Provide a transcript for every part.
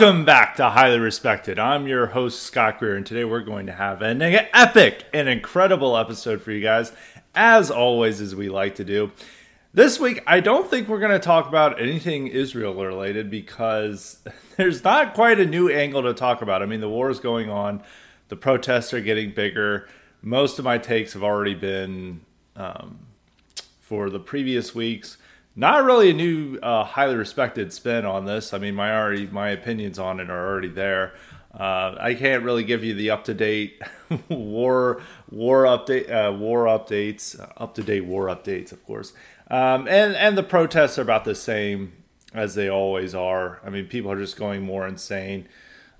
Welcome back to Highly Respected. I'm your host, Scott Greer, and today we're going to have an epic and incredible episode for you guys, as always, as we like to do. This week, I don't think we're going to talk about anything Israel related because there's not quite a new angle to talk about. I mean, the war is going on, the protests are getting bigger. Most of my takes have already been um, for the previous weeks not really a new uh, highly respected spin on this. I mean, my already my opinions on it are already there. Uh, I can't really give you the up to date war war update uh, war updates up to date war updates, of course. Um, and and the protests are about the same as they always are. I mean, people are just going more insane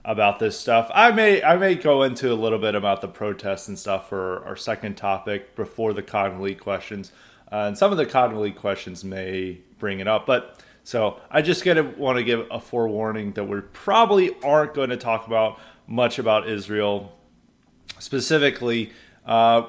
about this stuff. I may I may go into a little bit about the protests and stuff for our second topic before the League questions. Uh, and some of the Cotton League questions may bring it up. But so I just gotta want to give a forewarning that we probably aren't going to talk about much about Israel specifically. Uh,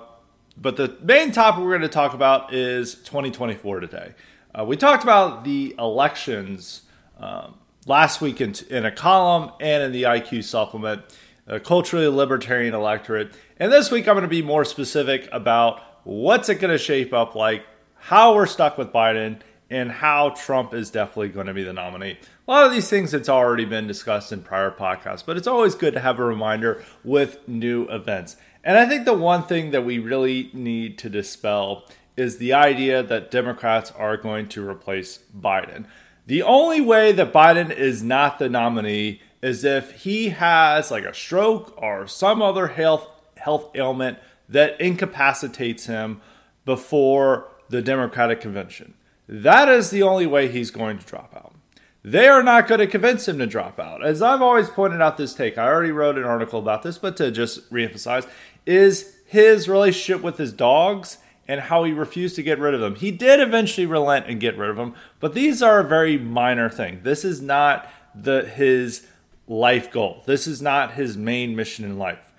but the main topic we're going to talk about is 2024 today. Uh, we talked about the elections um, last week in, in, a column and in the IQ supplement, a culturally libertarian electorate. And this week I'm going to be more specific about what's it going to shape up like how we're stuck with Biden, and how Trump is definitely going to be the nominee. A lot of these things it's already been discussed in prior podcasts, but it's always good to have a reminder with new events. And I think the one thing that we really need to dispel is the idea that Democrats are going to replace Biden. The only way that Biden is not the nominee is if he has like a stroke or some other health health ailment that incapacitates him before the Democratic convention. That is the only way he's going to drop out. They are not going to convince him to drop out. As I've always pointed out this take, I already wrote an article about this, but to just reemphasize, is his relationship with his dogs and how he refused to get rid of them. He did eventually relent and get rid of them, but these are a very minor thing. This is not the his life goal. This is not his main mission in life.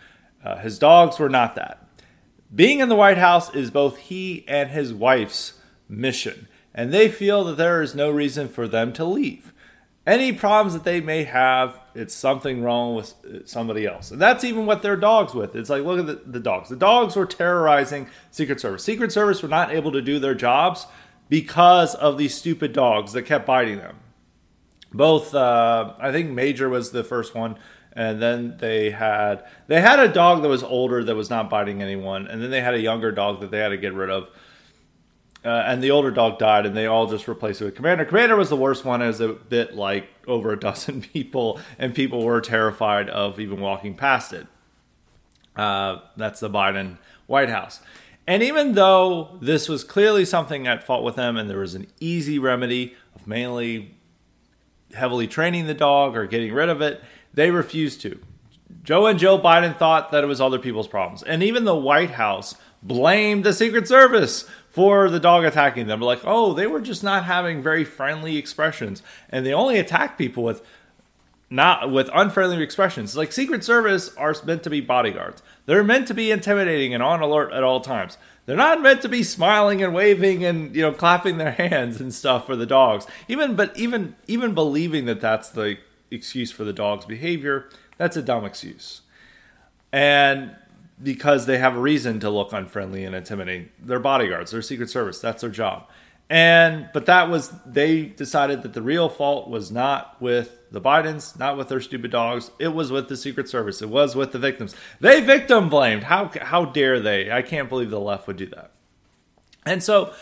Uh, his dogs were not that. Being in the White House is both he and his wife's mission, and they feel that there is no reason for them to leave. Any problems that they may have, it's something wrong with somebody else. And that's even what their dogs with. It's like, look at the, the dogs. The dogs were terrorizing Secret Service. Secret Service were not able to do their jobs because of these stupid dogs that kept biting them. Both, uh, I think Major was the first one and then they had they had a dog that was older that was not biting anyone, and then they had a younger dog that they had to get rid of. Uh, and the older dog died, and they all just replaced it with Commander. Commander was the worst one, as a bit like over a dozen people, and people were terrified of even walking past it. Uh, that's the Biden White House. And even though this was clearly something at fault with them, and there was an easy remedy of mainly heavily training the dog or getting rid of it, they refused to. Joe and Joe Biden thought that it was other people's problems. And even the White House blamed the Secret Service for the dog attacking them. Like, oh, they were just not having very friendly expressions. And they only attack people with not with unfriendly expressions. Like Secret Service are meant to be bodyguards. They're meant to be intimidating and on alert at all times. They're not meant to be smiling and waving and you know clapping their hands and stuff for the dogs. Even but even even believing that that's the excuse for the dog's behavior, that's a dumb excuse. And because they have a reason to look unfriendly and intimidating, they're bodyguards, they're Secret Service, that's their job. And but that was they decided that the real fault was not with the Bidens, not with their stupid dogs. It was with the Secret Service. It was with the victims. They victim blamed. How how dare they? I can't believe the left would do that. And so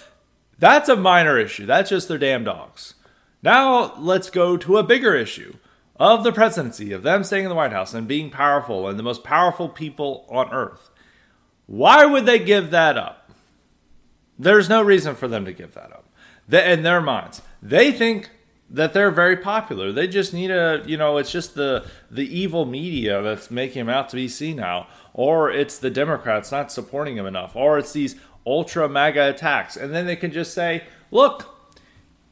that's a minor issue. That's just their damn dogs. Now let's go to a bigger issue of the presidency, of them staying in the White House and being powerful and the most powerful people on earth. Why would they give that up? There's no reason for them to give that up. They, in their minds, they think that they're very popular. They just need a, you know, it's just the the evil media that's making them out to be seen now, or it's the Democrats not supporting them enough, or it's these ultra MAGA attacks, and then they can just say, "Look,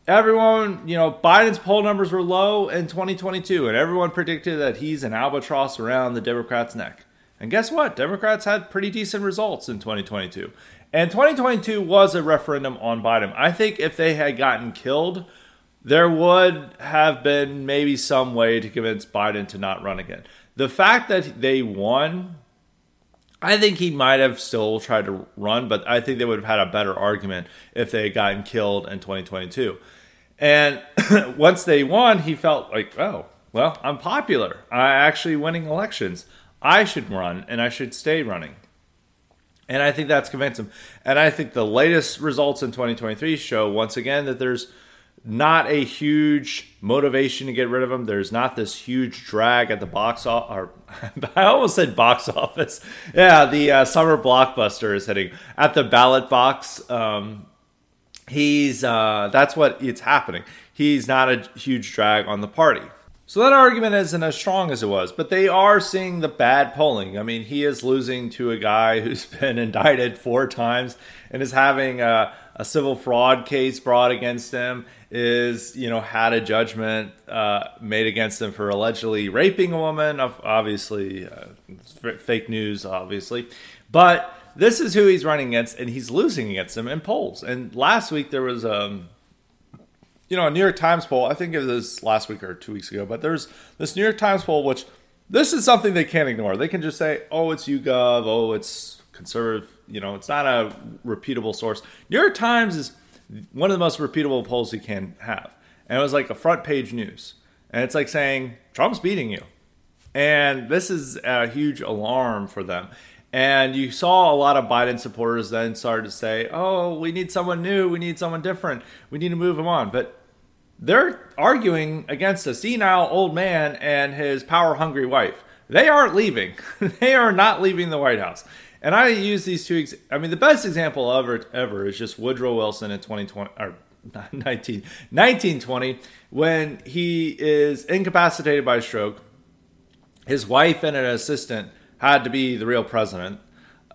everyone, you know, Biden's poll numbers were low in 2022, and everyone predicted that he's an albatross around the Democrats' neck. And guess what? Democrats had pretty decent results in 2022. And 2022 was a referendum on Biden. I think if they had gotten killed, there would have been maybe some way to convince Biden to not run again. The fact that they won, I think he might have still tried to run, but I think they would have had a better argument if they had gotten killed in 2022. And once they won, he felt like, oh, well, I'm popular. I actually winning elections. I should run and I should stay running. And I think that's convinced him. And I think the latest results in 2023 show once again that there's not a huge motivation to get rid of him. There's not this huge drag at the box office. I almost said box office. Yeah, the uh, summer blockbuster is hitting at the ballot box. Um, he's uh, that's what it's happening. He's not a huge drag on the party. So that argument isn't as strong as it was, but they are seeing the bad polling. I mean, he is losing to a guy who's been indicted four times and is having a, a civil fraud case brought against him. Is you know had a judgment uh, made against him for allegedly raping a woman. Obviously, uh, fake news, obviously, but this is who he's running against, and he's losing against him in polls. And last week there was um, you know, a New York Times poll. I think it was last week or two weeks ago, but there's this New York Times poll, which this is something they can't ignore. They can just say, "Oh, it's YouGov. Oh, it's conservative." You know, it's not a repeatable source. New York Times is one of the most repeatable polls you can have, and it was like a front page news, and it's like saying Trump's beating you, and this is a huge alarm for them. And you saw a lot of Biden supporters then started to say, "Oh, we need someone new. We need someone different. We need to move him on." But they're arguing against a senile old man and his power hungry wife. They aren't leaving. they are not leaving the White House. And I use these two. Ex- I mean, the best example ever ever is just Woodrow Wilson in 2020 or 19, 1920 when he is incapacitated by stroke. His wife and an assistant had to be the real president,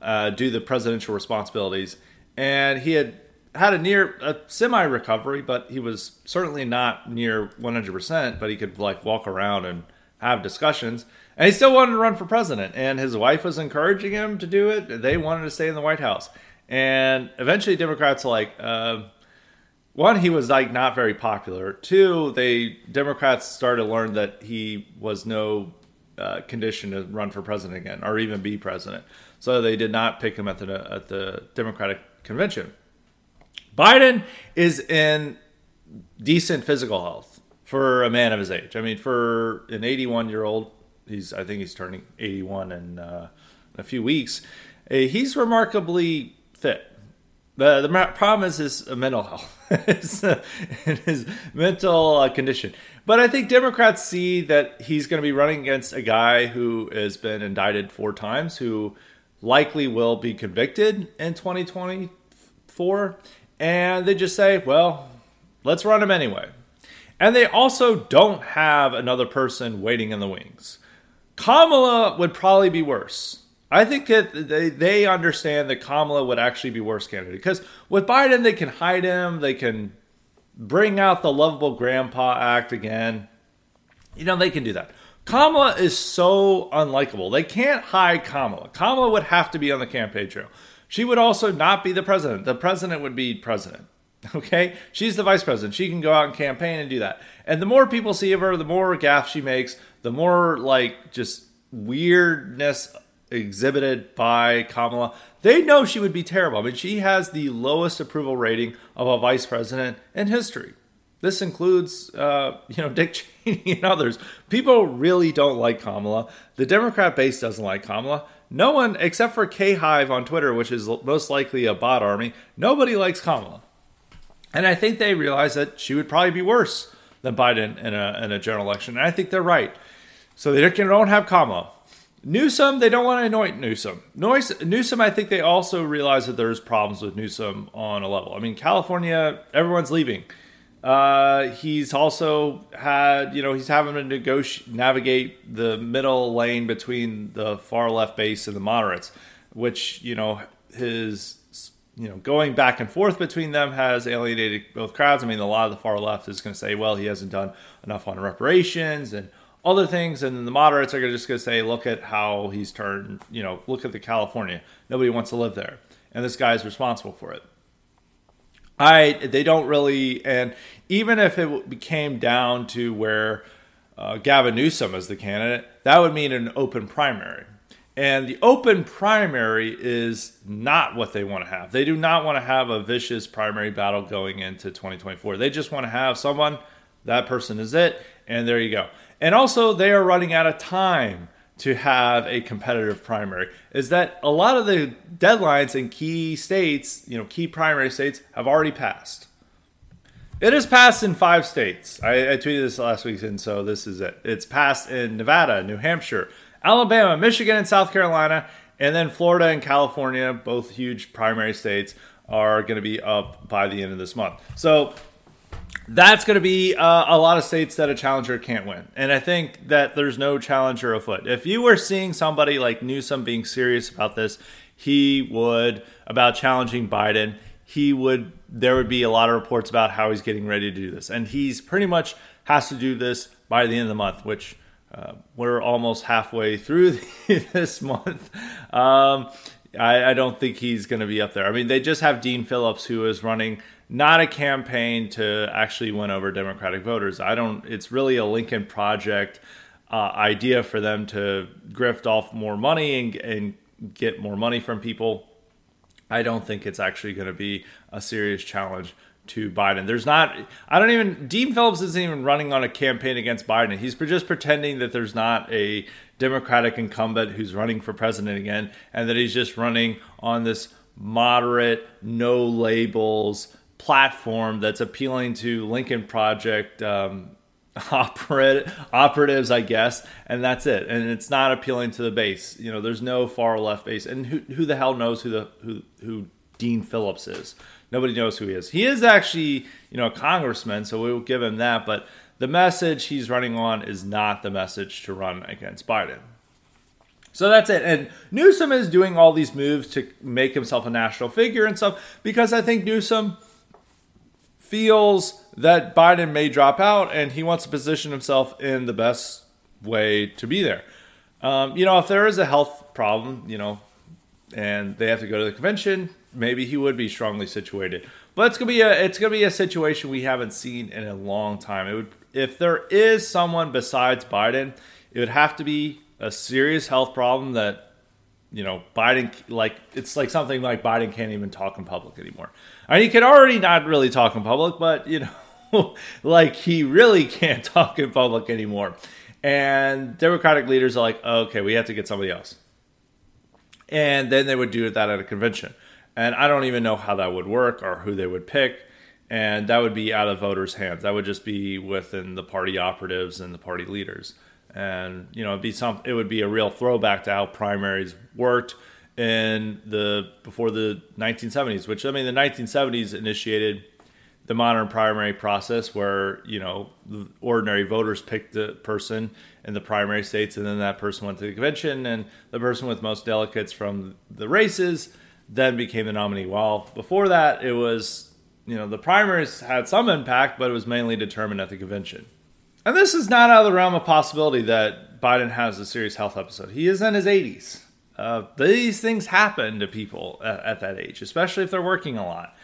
uh, do the presidential responsibilities, and he had had a near a semi recovery, but he was certainly not near 100%, but he could like walk around and have discussions. And he still wanted to run for president. And his wife was encouraging him to do it. They wanted to stay in the White House. And eventually, Democrats like, uh, one, he was like not very popular. Two, they Democrats started to learn that he was no uh, condition to run for president again or even be president. So they did not pick him at the at the Democratic convention. Biden is in decent physical health for a man of his age. I mean, for an 81 year old, he's I think he's turning 81 in, uh, in a few weeks. Uh, he's remarkably fit. The the problem is his mental health, his, uh, his mental uh, condition. But I think Democrats see that he's going to be running against a guy who has been indicted four times, who likely will be convicted in 2024 and they just say, well, let's run him anyway. And they also don't have another person waiting in the wings. Kamala would probably be worse. I think that they, they understand that Kamala would actually be worse candidate because with Biden they can hide him, they can bring out the lovable grandpa act again. You know they can do that. Kamala is so unlikable. They can't hide Kamala. Kamala would have to be on the campaign trail. She would also not be the president. The president would be president. Okay? She's the vice president. She can go out and campaign and do that. And the more people see of her, the more gaffes she makes, the more like just weirdness exhibited by Kamala. They know she would be terrible. I mean, she has the lowest approval rating of a vice president in history. This includes, uh, you know, Dick Cheney and others. People really don't like Kamala. The Democrat base doesn't like Kamala. No one, except for K Hive on Twitter, which is most likely a bot army, nobody likes Kamala. And I think they realize that she would probably be worse than Biden in a, in a general election. And I think they're right. So they don't have Kamala. Newsom, they don't want to anoint Newsom. Newsom, I think they also realize that there's problems with Newsom on a level. I mean, California, everyone's leaving. Uh, he's also had, you know, he's having to negotiate, navigate the middle lane between the far left base and the moderates, which, you know, his, you know, going back and forth between them has alienated both crowds. I mean, a lot of the far left is going to say, well, he hasn't done enough on reparations and other things. And the moderates are just going to say, look at how he's turned, you know, look at the California. Nobody wants to live there. And this guy is responsible for it. I they don't really, and even if it became down to where uh, Gavin Newsom is the candidate, that would mean an open primary. And the open primary is not what they want to have. They do not want to have a vicious primary battle going into 2024. They just want to have someone, that person is it, and there you go. And also, they are running out of time to have a competitive primary. Is that a lot of the deadlines in key states, you know, key primary states, have already passed. It has passed in five states. I, I tweeted this last week, and so this is it. It's passed in Nevada, New Hampshire, Alabama, Michigan, and South Carolina, and then Florida and California, both huge primary states, are going to be up by the end of this month. So that's going to be uh, a lot of states that a challenger can't win. And I think that there's no challenger afoot. If you were seeing somebody like Newsom being serious about this, he would, about challenging Biden, he would, there would be a lot of reports about how he's getting ready to do this. And he's pretty much has to do this by the end of the month, which uh, we're almost halfway through this month. Um, I, I, don't think he's going to be up there. I mean, they just have Dean Phillips, who is running not a campaign to actually win over Democratic voters. I don't. It's really a Lincoln Project uh, idea for them to grift off more money and, and get more money from people. I don't think it's actually going to be a serious challenge to Biden. There's not, I don't even, Dean Phillips isn't even running on a campaign against Biden. He's just pretending that there's not a Democratic incumbent who's running for president again and that he's just running on this moderate, no labels platform that's appealing to Lincoln Project um, operat- operatives, I guess, and that's it. And it's not appealing to the base. You know, there's no far left base. And who, who the hell knows who the who who Dean Phillips is? Nobody knows who he is. He is actually, you know, a congressman, so we will give him that. But the message he's running on is not the message to run against Biden. So that's it. And Newsom is doing all these moves to make himself a national figure and stuff because I think Newsom feels that Biden may drop out and he wants to position himself in the best way to be there. Um, you know, if there is a health problem, you know, and they have to go to the convention, maybe he would be strongly situated. But it's gonna be a it's gonna be a situation we haven't seen in a long time. It would if there is someone besides Biden, it would have to be a serious health problem that you know Biden like it's like something like Biden can't even talk in public anymore. Mean, he can already not really talk in public, but you know, like he really can't talk in public anymore. And Democratic leaders are like, okay, we have to get somebody else and then they would do that at a convention. And I don't even know how that would work or who they would pick. And that would be out of voters' hands. That would just be within the party operatives and the party leaders. And you know, it'd be some. It would be a real throwback to how primaries worked in the before the 1970s. Which I mean, the 1970s initiated the modern primary process where you know ordinary voters picked the person in the primary states and then that person went to the convention and the person with most delegates from the races then became the nominee. While before that it was you know the primaries had some impact but it was mainly determined at the convention. And this is not out of the realm of possibility that biden has a serious health episode. He is in his 80s uh, these things happen to people at, at that age especially if they're working a lot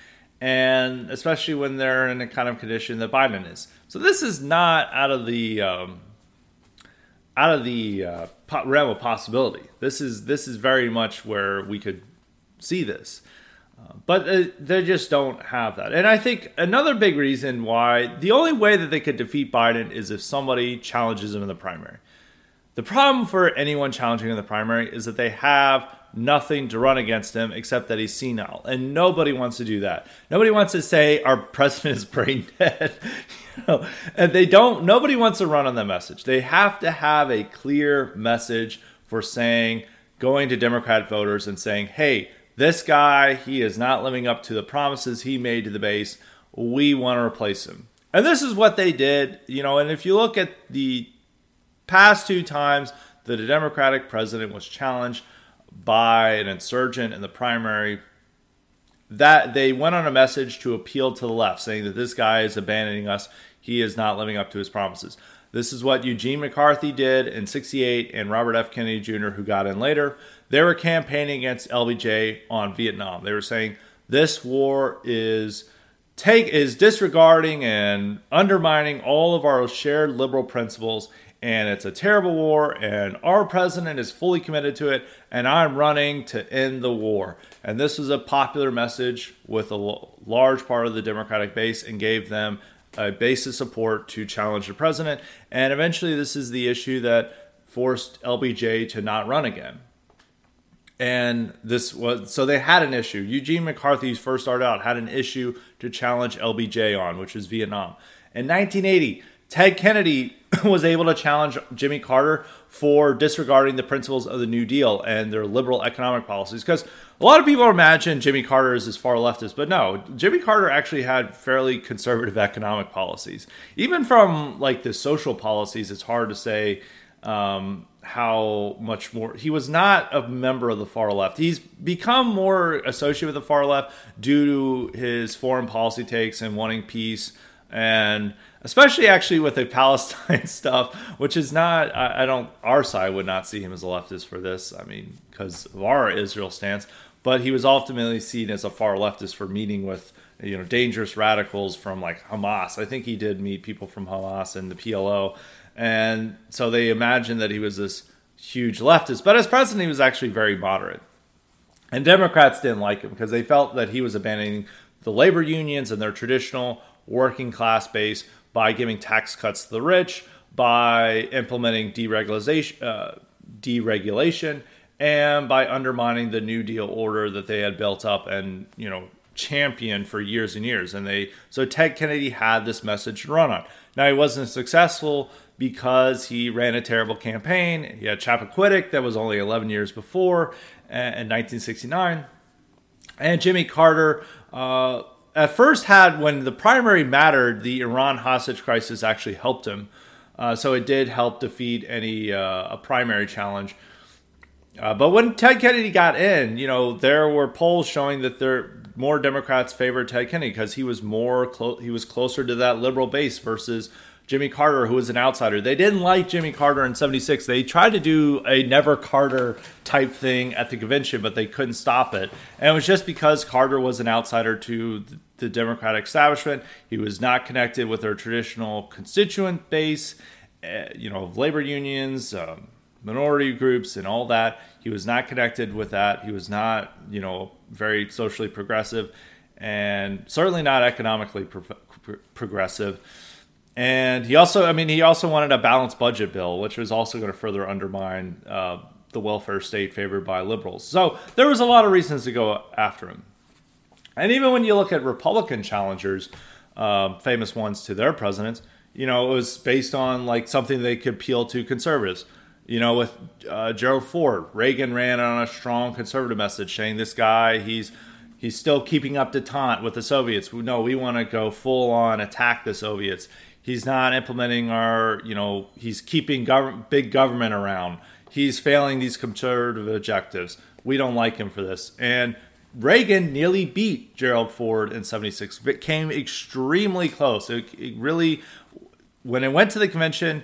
and especially when they're in a kind of condition that Biden is. So this is not out of the um, out of the uh, realm of possibility. This is this is very much where we could see this, uh, but uh, they just don't have that. And I think another big reason why the only way that they could defeat Biden is if somebody challenges him in the primary. The problem for anyone challenging in the primary is that they have nothing to run against him except that he's senile. And nobody wants to do that. Nobody wants to say our president is brain dead. you know, and they don't nobody wants to run on that message. They have to have a clear message for saying going to Democrat voters and saying, "Hey, this guy, he is not living up to the promises he made to the base. We want to replace him." And this is what they did, you know, and if you look at the past two times that a Democratic president was challenged by an insurgent in the primary. That they went on a message to appeal to the left saying that this guy is abandoning us. He is not living up to his promises. This is what eugene mccarthy did in 68 and robert f. Kennedy jr who got in later. They were campaigning against lbj on vietnam. They were saying this war is take is disregarding and undermining all of our shared liberal principles and it's a terrible war and our president is fully committed to it and i'm running to end the war and this was a popular message with a large part of the democratic base and gave them a base of support to challenge the president and eventually this is the issue that forced lbj to not run again and this was so they had an issue. Eugene McCarthy's first started out had an issue to challenge LBJ on, which was Vietnam. In 1980, Ted Kennedy was able to challenge Jimmy Carter for disregarding the principles of the New Deal and their liberal economic policies. Because a lot of people imagine Jimmy Carter is as far leftist, but no, Jimmy Carter actually had fairly conservative economic policies. Even from like the social policies, it's hard to say um, how much more he was not a member of the far left. He's become more associated with the far left due to his foreign policy takes and wanting peace, and especially actually with the Palestine stuff, which is not. I, I don't. Our side would not see him as a leftist for this. I mean, because of our Israel stance, but he was ultimately seen as a far leftist for meeting with you know dangerous radicals from like Hamas. I think he did meet people from Hamas and the PLO and so they imagined that he was this huge leftist. But as president, he was actually very moderate. And Democrats didn't like him because they felt that he was abandoning the labor unions and their traditional working class base by giving tax cuts to the rich, by implementing deregulation, uh, deregulation, and by undermining the New Deal order that they had built up and you know championed for years and years. And they so Ted Kennedy had this message to run on. Now he wasn't successful because he ran a terrible campaign. He had Chappaquiddick that was only 11 years before in 1969. And Jimmy Carter uh, at first had, when the primary mattered, the Iran hostage crisis actually helped him. Uh, so it did help defeat any uh, a primary challenge. Uh, but when Ted Kennedy got in, you know, there were polls showing that there more Democrats favored Ted Kennedy because he was more clo- he was closer to that liberal base versus Jimmy Carter, who was an outsider. They didn't like Jimmy Carter in 76. They tried to do a never Carter type thing at the convention, but they couldn't stop it. And it was just because Carter was an outsider to the Democratic establishment. He was not connected with their traditional constituent base, uh, you know, of labor unions, um, minority groups, and all that. He was not connected with that. He was not, you know, very socially progressive and certainly not economically pro- pro- progressive. And he also, I mean, he also wanted a balanced budget bill, which was also going to further undermine uh, the welfare state favored by liberals. So there was a lot of reasons to go after him. And even when you look at Republican challengers, uh, famous ones to their presidents, you know, it was based on like something they could appeal to conservatives. You know, with uh, Gerald Ford, Reagan ran on a strong conservative message saying this guy, he's he's still keeping up detente with the Soviets. No, we want to go full on attack the Soviets. He's not implementing our, you know, he's keeping gov- big government around. He's failing these conservative objectives. We don't like him for this. And Reagan nearly beat Gerald Ford in 76. It came extremely close. It, it really, when it went to the convention,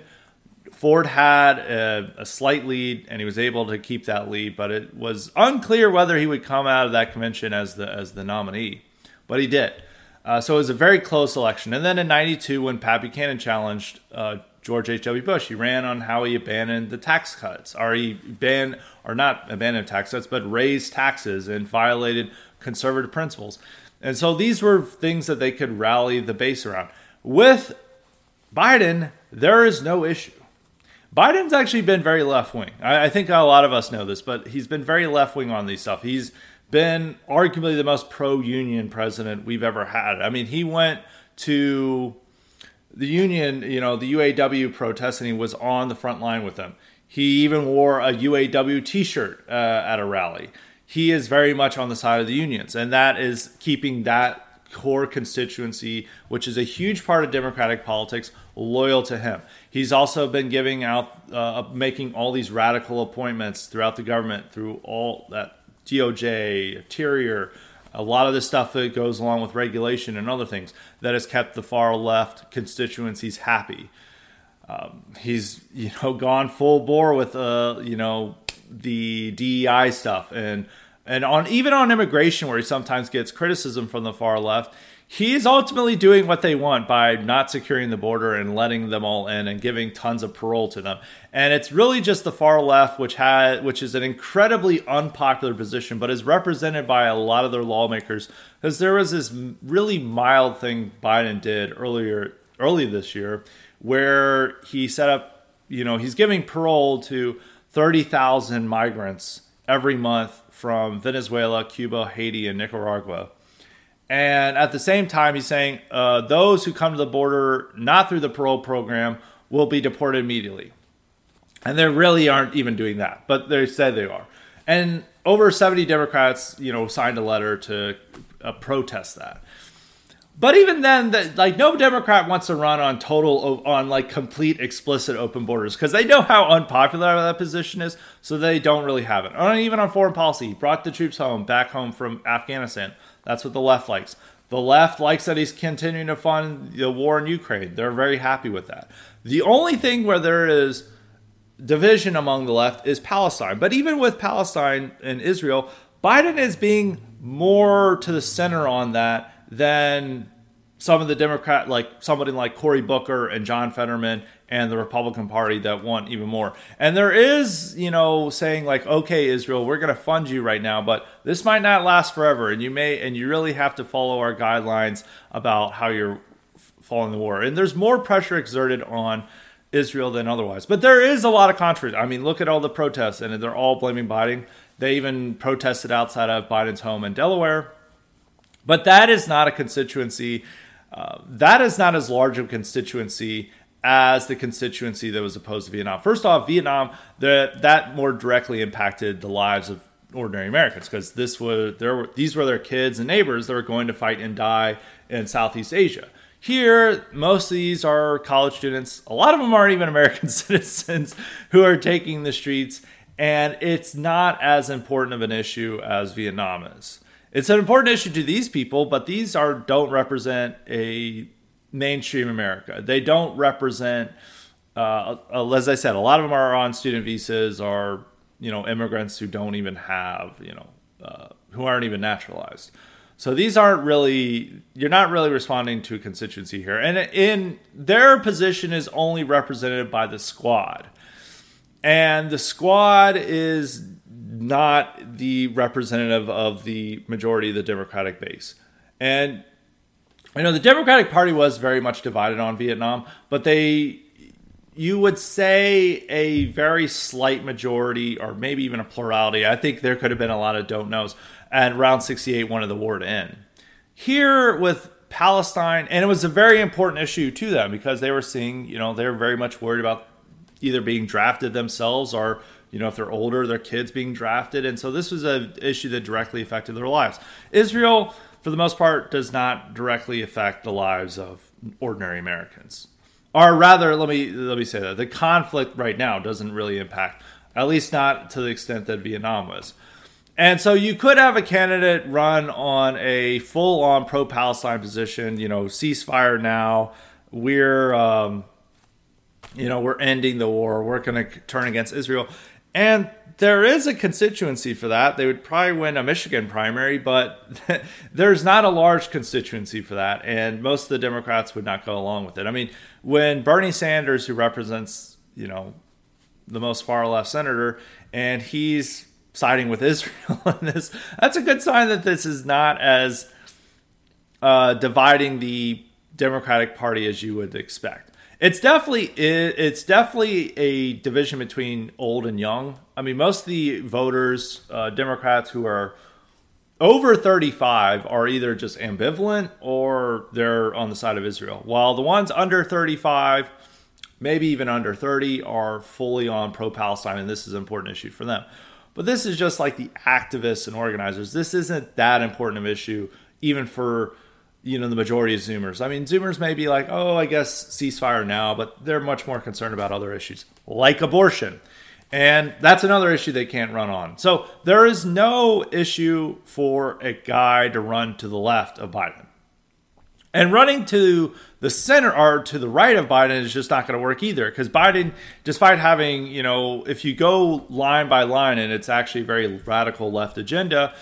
Ford had a, a, slight lead, and he was able to keep that lead. But it was unclear whether he would come out of that convention as the as the nominee. But he did. Uh, so it was a very close election. And then in 92, when Pat Buchanan challenged uh, George H.W. Bush, he ran on how he abandoned the tax cuts, or he banned, or not abandoned tax cuts, but raised taxes and violated conservative principles. And so these were things that they could rally the base around. With Biden, there is no issue. Biden's actually been very left wing. I, I, think a lot of us know this, but he's been very left wing on these stuff. He's been arguably the most pro union president we've ever had. I mean, he went to the union, you know, the UAW protests, and he was on the front line with them. He even wore a UAW t shirt uh, at a rally. He is very much on the side of the unions, and that is keeping that core constituency, which is a huge part of Democratic politics, loyal to him. He's also been giving out, uh, making all these radical appointments throughout the government through all that DOJ, Interior, a lot of the stuff that goes along with regulation and other things that has kept the far left constituencies happy. Um, he's you know gone full bore with uh you know the DEI stuff and and on even on immigration where he sometimes gets criticism from the far left he is ultimately doing what they want by not securing the border and letting them all in and giving tons of parole to them. And it's really just the far left, which had which is an incredibly unpopular position, but is represented by a lot of their lawmakers. Because there was this really mild thing Biden did earlier early this year, where he set up, you know, he's giving parole to thirty thousand migrants every month from Venezuela, Cuba, Haiti, and Nicaragua and at the same time, he's saying uh, those who come to the border not through the parole program will be deported immediately. And they really aren't even doing that, but they said they are. And over 70 Democrats, you know, signed a letter to uh, protest that. But even then, the, like no Democrat wants to run on total on like complete explicit open borders because they know how unpopular that position is, so they don't really have it. Or even on foreign policy, he brought the troops home, back home from Afghanistan. That's what the left likes. The left likes that he's continuing to fund the war in Ukraine. They're very happy with that. The only thing where there is division among the left is Palestine. But even with Palestine and Israel, Biden is being more to the center on that than some of the Democrat, like somebody like Cory Booker and John Fetterman and the Republican Party that want even more. And there is, you know, saying like, okay, Israel, we're going to fund you right now, but this might not last forever, and you may, and you really have to follow our guidelines about how you're following the war. And there's more pressure exerted on Israel than otherwise. But there is a lot of controversy. I mean, look at all the protests, and they're all blaming Biden. They even protested outside of Biden's home in Delaware. But that is not a constituency. Uh, that is not as large of a constituency as the constituency that was opposed to Vietnam. First off, Vietnam the, that more directly impacted the lives of ordinary Americans because this was there were these were their kids and neighbors that were going to fight and die in Southeast Asia. Here, most of these are college students. A lot of them aren't even American citizens who are taking the streets, and it's not as important of an issue as Vietnam is. It's an important issue to these people, but these are don't represent a mainstream America. They don't represent, uh, as I said, a lot of them are on student visas, are you know immigrants who don't even have you know uh, who aren't even naturalized. So these aren't really you're not really responding to a constituency here, and in their position is only represented by the squad, and the squad is not the representative of the majority of the Democratic base. And I know the Democratic Party was very much divided on Vietnam, but they, you would say, a very slight majority, or maybe even a plurality. I think there could have been a lot of don't knows. And round 68 wanted the war to end. Here with Palestine, and it was a very important issue to them because they were seeing, you know, they were very much worried about either being drafted themselves or you know if they're older their kids being drafted and so this was an issue that directly affected their lives israel for the most part, does not directly affect the lives of ordinary Americans. Or rather, let me let me say that the conflict right now doesn't really impact, at least not to the extent that Vietnam was. And so you could have a candidate run on a full-on pro-Palestine position. You know, ceasefire now. We're, um, you know, we're ending the war. We're going to turn against Israel, and there is a constituency for that. They would probably win a Michigan primary, but there's not a large constituency for that, and most of the Democrats would not go along with it. I mean, when Bernie Sanders, who represents, you know, the most far left senator, and he's siding with Israel on this, that's a good sign that this is not as uh, dividing the Democratic Party as you would expect. It's definitely it's definitely a division between old and young. I mean, most of the voters, uh, Democrats who are over 35, are either just ambivalent or they're on the side of Israel, while the ones under 35, maybe even under 30, are fully on pro-Palestine, and this is an important issue for them. But this is just like the activists and organizers. This isn't that important of an issue, even for you know the majority of Zoomers. I mean, Zoomers may be like, oh, I guess ceasefire now, but they're much more concerned about other issues like abortion. And that's another issue they can't run on. So there is no issue for a guy to run to the left of Biden. And running to the center or to the right of Biden is just not going to work either. Because Biden, despite having, you know, if you go line by line and it's actually a very radical left agenda,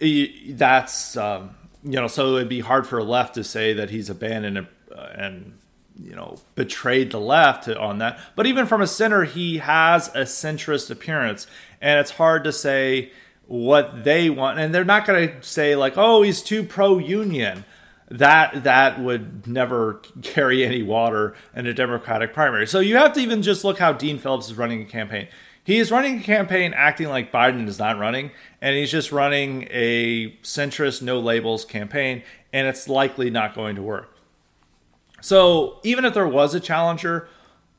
that's um, you know, so it'd be hard for a left to say that he's abandoned and, uh, and you know betrayed the left on that. But even from a center, he has a centrist appearance, and it's hard to say what they want. And they're not going to say like, "Oh, he's too pro-union." That that would never carry any water in a Democratic primary. So you have to even just look how Dean Phillips is running a campaign. He is running a campaign acting like Biden is not running, and he's just running a centrist, no labels campaign, and it's likely not going to work. So even if there was a challenger,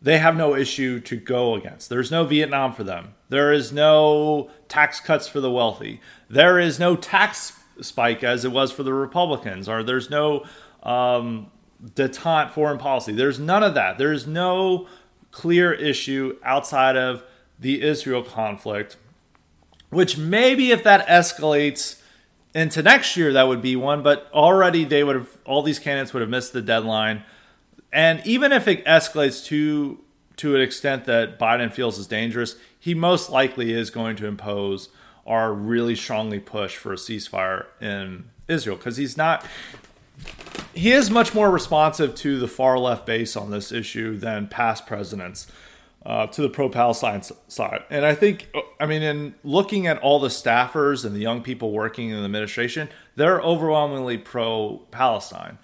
they have no issue to go against. There's no Vietnam for them. There is no tax cuts for the wealthy. There is no tax spike as it was for the Republicans, or there's no um, detente foreign policy. There's none of that. There's no clear issue outside of the Israel conflict, which maybe if that escalates into next year, that would be one. But already they would have, all these candidates would have missed the deadline. And even if it escalates to to an extent that Biden feels is dangerous, he most likely is going to impose or really strongly push for a ceasefire in Israel because he's not. He is much more responsive to the far left base on this issue than past presidents uh, to the pro Palestine side. And I think, I mean, in looking at all the staffers and the young people working in the administration, they're overwhelmingly pro Palestine.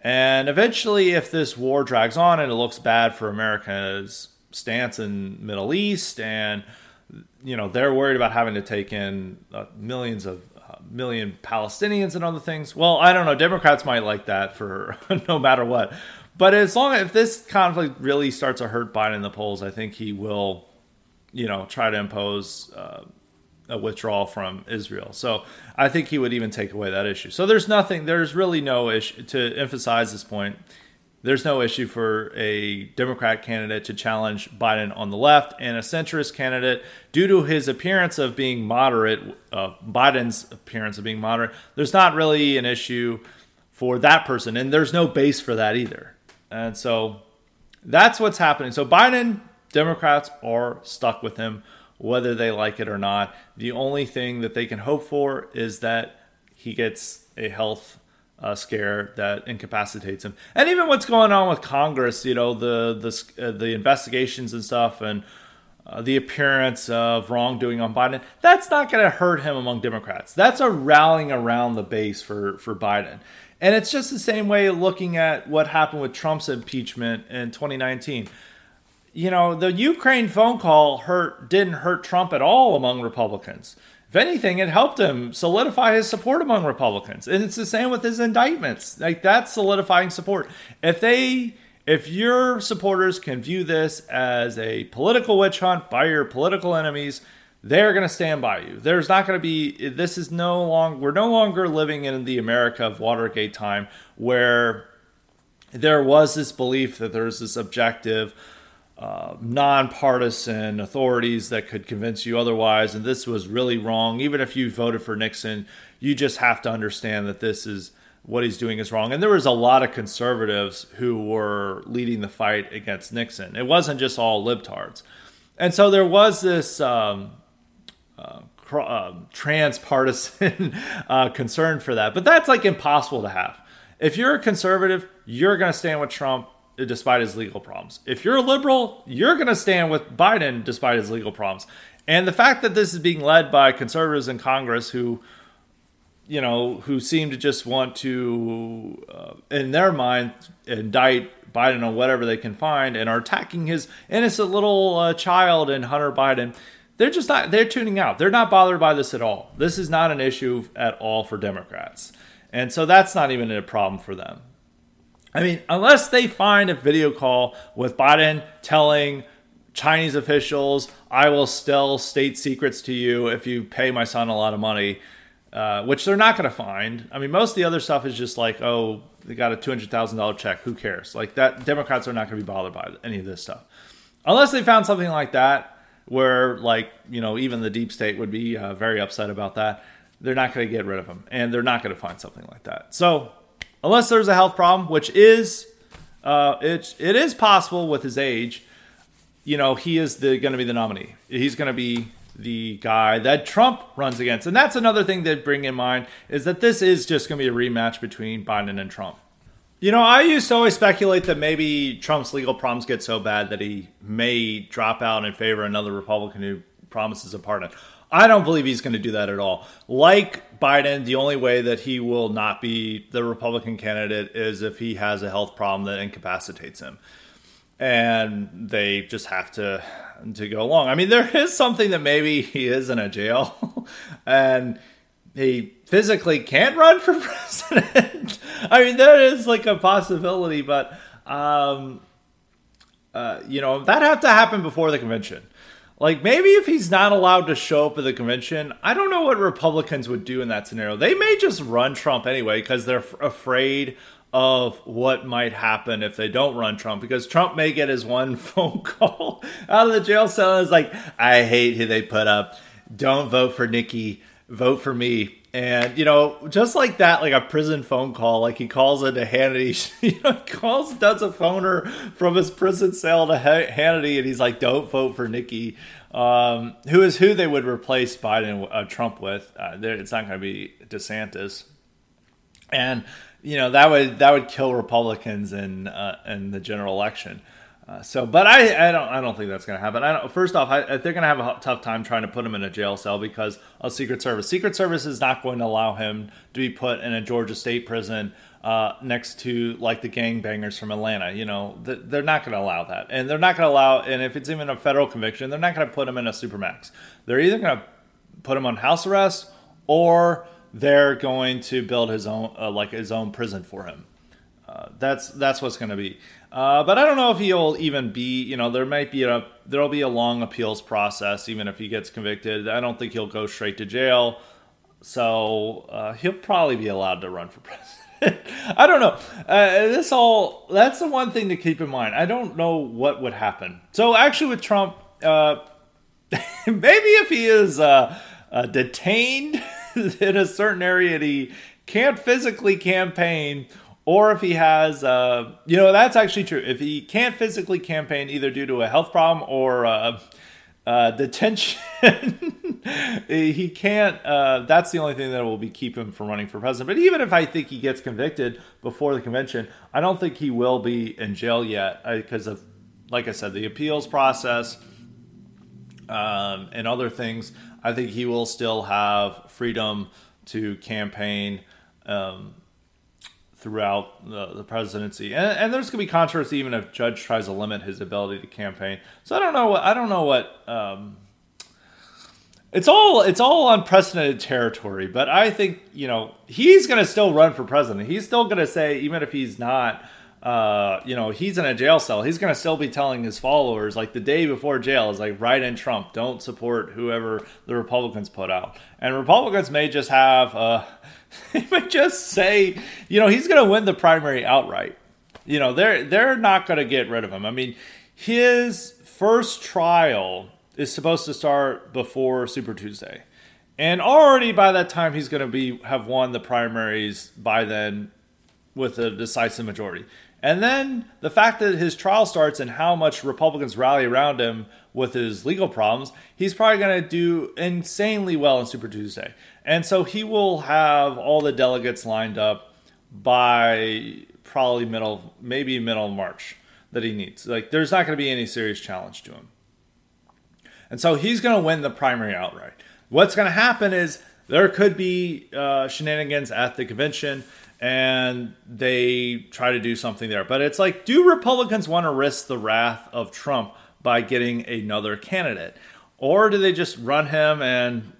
And eventually, if this war drags on and it looks bad for America's stance in Middle East, and you know they're worried about having to take in uh, millions of uh, million Palestinians and other things. Well, I don't know. Democrats might like that for no matter what. But as long as if this conflict really starts to hurt Biden in the polls, I think he will, you know, try to impose uh, a withdrawal from Israel. So I think he would even take away that issue. So there's nothing. There's really no issue to emphasize this point. There's no issue for a Democrat candidate to challenge Biden on the left and a centrist candidate due to his appearance of being moderate, uh, Biden's appearance of being moderate. There's not really an issue for that person, and there's no base for that either. And so that's what's happening. So Biden, Democrats are stuck with him, whether they like it or not. The only thing that they can hope for is that he gets a health uh, scare that incapacitates him. And even what's going on with Congress, you know, the the uh, the investigations and stuff, and uh, the appearance of wrongdoing on Biden, that's not going to hurt him among Democrats. That's a rallying around the base for for Biden. And it's just the same way looking at what happened with Trump's impeachment in 2019. You know, the Ukraine phone call hurt didn't hurt Trump at all among Republicans. If anything, it helped him solidify his support among Republicans. And it's the same with his indictments. Like that's solidifying support. If they if your supporters can view this as a political witch hunt by your political enemies, they're going to stand by you. There's not going to be this is no long we're no longer living in the America of Watergate time where there was this belief that there's this objective uh, nonpartisan authorities that could convince you otherwise and this was really wrong even if you voted for Nixon you just have to understand that this is what he's doing is wrong and there was a lot of conservatives who were leading the fight against Nixon it wasn't just all libtards and so there was this um, uh, uh, transpartisan uh, concern for that. But that's like impossible to have. If you're a conservative, you're going to stand with Trump despite his legal problems. If you're a liberal, you're going to stand with Biden despite his legal problems. And the fact that this is being led by conservatives in Congress who, you know, who seem to just want to, uh, in their mind, indict Biden on whatever they can find and are attacking his innocent little uh, child and Hunter Biden. They're just not they're tuning out. They're not bothered by this at all. This is not an issue at all for democrats. And so that's not even a problem for them. I mean unless they find a video call with biden telling chinese officials i will still state secrets to you if you pay my son a lot of money uh, which they're not going to find. I mean most of the other stuff is just like oh they got a $200000 check. Who cares? Like that democrats are not going to be bothered by any of this stuff. Unless they found something like that where like you know even the deep state would be uh, very upset about that they're not going to get rid of him and they're not going to find something like that. So unless there's a health problem which is uh, it, it is possible with his age you know he is going to be the nominee. He's going to be the guy that Trump runs against. And that's another thing to bring in mind is that this is just going to be a rematch between Biden and Trump. You know, I used to always speculate that maybe Trump's legal problems get so bad that he may drop out in favor of another Republican who promises a pardon. I don't believe he's going to do that at all. Like Biden, the only way that he will not be the Republican candidate is if he has a health problem that incapacitates him. And they just have to to go along. I mean, there is something that maybe he is in a jail and he physically can't run for president. I mean, there is like a possibility, but um, uh, you know that have to happen before the convention. Like maybe if he's not allowed to show up at the convention, I don't know what Republicans would do in that scenario. They may just run Trump anyway because they're f- afraid of what might happen if they don't run Trump because Trump may get his one phone call out of the jail cell is like, I hate who they put up. Don't vote for Nikki. Vote for me. And you know, just like that, like a prison phone call, like he calls into Hannity, you know, calls, does a phoner from his prison cell to Hannity, and he's like, "Don't vote for Nikki," um, who is who they would replace Biden, uh, Trump with. Uh, it's not going to be DeSantis, and you know that would that would kill Republicans in uh, in the general election. Uh, so, but I, I don't, I don't think that's going to happen. I don't, first off, I, they're going to have a tough time trying to put him in a jail cell because of Secret Service. Secret Service is not going to allow him to be put in a Georgia State prison uh, next to like the gangbangers from Atlanta. You know, they're not going to allow that, and they're not going to allow. And if it's even a federal conviction, they're not going to put him in a supermax. They're either going to put him on house arrest or they're going to build his own, uh, like his own prison for him. Uh, that's that's what's going to be. Uh, but I don't know if he'll even be. You know, there might be a there'll be a long appeals process even if he gets convicted. I don't think he'll go straight to jail. So uh, he'll probably be allowed to run for president. I don't know. Uh, this all that's the one thing to keep in mind. I don't know what would happen. So actually, with Trump, uh, maybe if he is detained in a certain area and he can't physically campaign or if he has, uh, you know, that's actually true. If he can't physically campaign either due to a health problem or uh, uh, detention, he can't. Uh, that's the only thing that will be keep him from running for president. But even if I think he gets convicted before the convention, I don't think he will be in jail yet because uh, of, like I said, the appeals process um, and other things. I think he will still have freedom to campaign. Um, throughout the, the presidency. And, and, there's going to be controversy even if Judge tries to limit his ability to campaign. So I don't know what I don't know what um, it's all it's all unprecedented territory. But I think you know he's going to still run for president. He's still going to say even if he's not. Uh, you know, he's in a jail cell. He's going to still be telling his followers, like the day before jail, is like, write in Trump. Don't support whoever the Republicans put out. And Republicans may just have, uh, they might just say, you know, he's going to win the primary outright. You know, they're they're not going to get rid of him. I mean, his first trial is supposed to start before Super Tuesday. And already by that time he's going to be have won the primaries by then with a decisive majority. And then the fact that his trial starts and how much Republicans rally around him with his legal problems, he's probably going to do insanely well in Super Tuesday. And so he will have all the delegates lined up by probably middle, maybe middle March that he needs. Like, there's not going to be any serious challenge to him. And so he's going to win the primary outright. What's going to happen is there could be uh, shenanigans at the convention and they try to do something there. But it's like, do Republicans want to risk the wrath of Trump by getting another candidate? Or do they just run him and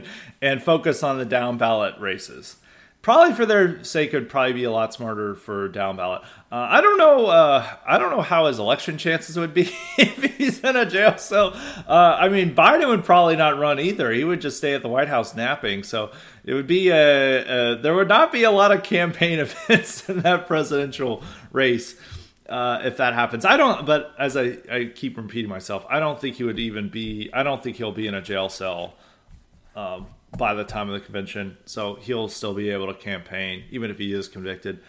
and focus on the down ballot races. Probably for their sake, would probably be a lot smarter for down ballot. Uh, I don't know. Uh, I don't know how his election chances would be if he's in a jail cell. Uh, I mean, Biden would probably not run either. He would just stay at the White House napping. So it would be a, a there would not be a lot of campaign events in that presidential race. Uh, if that happens. I don't, but as I, I keep repeating myself, I don't think he would even be, I don't think he'll be in a jail cell um, by the time of the convention, so he'll still be able to campaign even if he is convicted.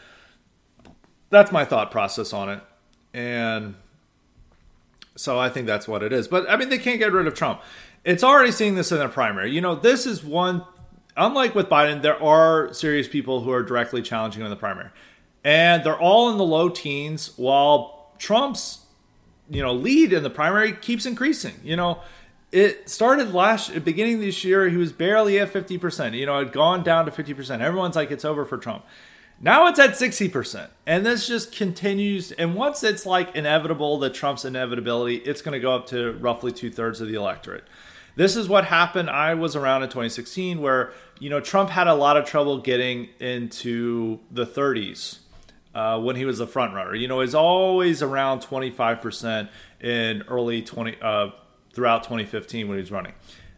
That's my thought process on it, and so I think that's what it is. But I mean, they can't get rid of Trump, it's already seeing this in the primary. You know, this is one, unlike with Biden, there are serious people who are directly challenging him in the primary. And they're all in the low teens while Trump's, you know, lead in the primary keeps increasing. You know, it started last beginning this year, he was barely at 50%. You know, had gone down to 50%. Everyone's like, it's over for Trump. Now it's at 60%. And this just continues. And once it's like inevitable that Trump's inevitability, it's going to go up to roughly two thirds of the electorate. This is what happened. I was around in 2016 where, you know, Trump had a lot of trouble getting into the 30s uh, when he was a front runner. You know, he's always around 25% in early 20, uh, throughout 2015 when he was running.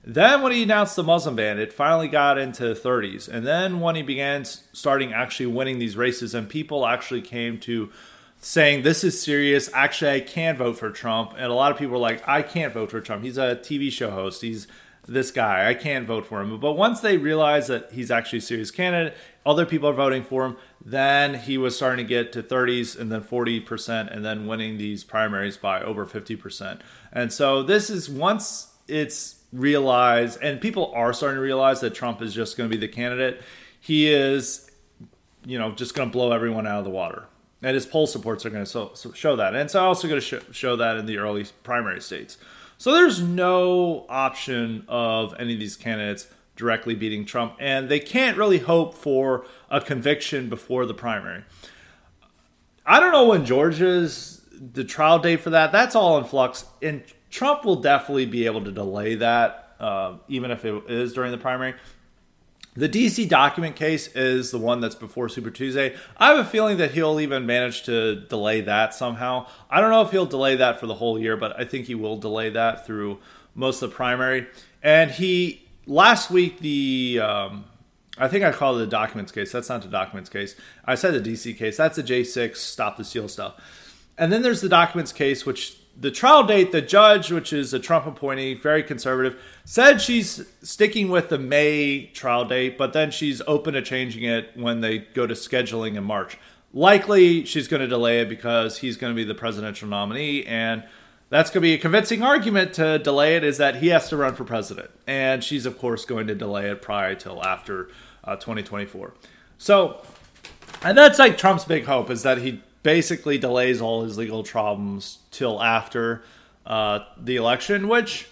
Then, when he announced the Muslim ban, it finally got into the 30s. And then, when he began starting actually winning these races, and people actually came to saying, This is serious. Actually, I can vote for Trump. And a lot of people were like, I can't vote for Trump. He's a TV show host. He's this guy. I can't vote for him. But once they realized that he's actually a serious candidate, other people are voting for him, then he was starting to get to 30s and then 40% and then winning these primaries by over 50%. And so this is once it's realized, and people are starting to realize that Trump is just going to be the candidate, he is, you know, just going to blow everyone out of the water. And his poll supports are going to show that. And it's also going to sh- show that in the early primary states. So there's no option of any of these candidates directly beating Trump, and they can't really hope for a conviction before the primary. I don't know when Georgia's the trial date for that. That's all in flux, and Trump will definitely be able to delay that, uh, even if it is during the primary. The DC document case is the one that's before Super Tuesday. I have a feeling that he'll even manage to delay that somehow. I don't know if he'll delay that for the whole year, but I think he will delay that through most of the primary. And he last week the um, I think I called it the documents case. That's not the documents case. I said the DC case. That's the J6 stop the steal stuff. And then there's the documents case, which the trial date, the judge, which is a Trump appointee, very conservative, said she's sticking with the May trial date, but then she's open to changing it when they go to scheduling in March. Likely she's going to delay it because he's going to be the presidential nominee and that's going to be a convincing argument to delay it is that he has to run for president. And she's, of course, going to delay it prior till after uh, 2024. So, and that's like Trump's big hope is that he basically delays all his legal problems till after uh, the election, which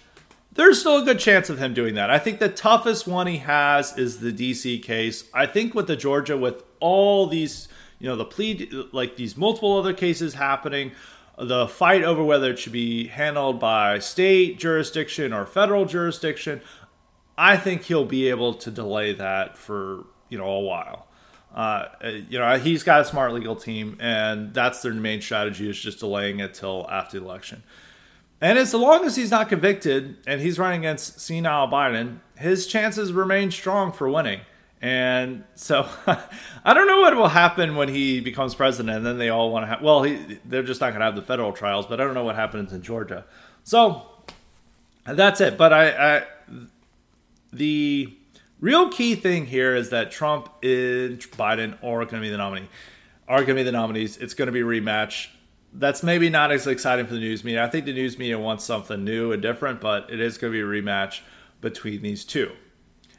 there's still a good chance of him doing that. I think the toughest one he has is the DC case. I think with the Georgia, with all these, you know, the plea, like these multiple other cases happening, the fight over whether it should be handled by state jurisdiction or federal jurisdiction, I think he'll be able to delay that for you know a while. Uh, you know, he's got a smart legal team, and that's their main strategy is just delaying it till after the election. And as long as he's not convicted and he's running against senile Biden, his chances remain strong for winning. And so I don't know what will happen when he becomes president. And then they all want to have, well, he, they're just not going to have the federal trials, but I don't know what happens in Georgia. So that's it. But I, I the real key thing here is that Trump and Biden are going to be the nominee, are going to be the nominees. It's going to be a rematch. That's maybe not as exciting for the news media. I think the news media wants something new and different, but it is going to be a rematch between these two.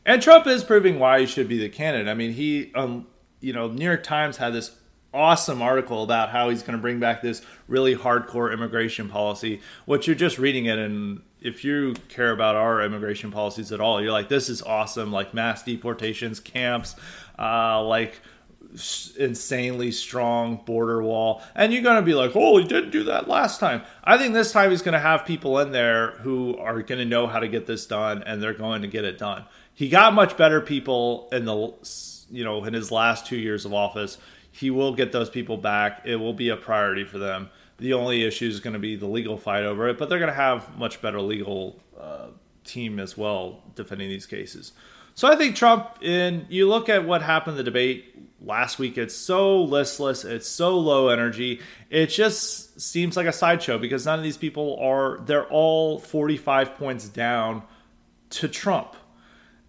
And Trump is proving why he should be the candidate. I mean, he, um, you know, New York Times had this awesome article about how he's going to bring back this really hardcore immigration policy, which you're just reading it. And if you care about our immigration policies at all, you're like, this is awesome. Like mass deportations, camps, uh, like insanely strong border wall. And you're going to be like, oh, he didn't do that last time. I think this time he's going to have people in there who are going to know how to get this done and they're going to get it done he got much better people in the you know in his last two years of office. He will get those people back. It will be a priority for them. The only issue is going to be the legal fight over it, but they're going to have much better legal uh, team as well defending these cases. So I think Trump, in you look at what happened in the debate last week, it's so listless, it's so low energy. It just seems like a sideshow because none of these people are, they're all 45 points down to Trump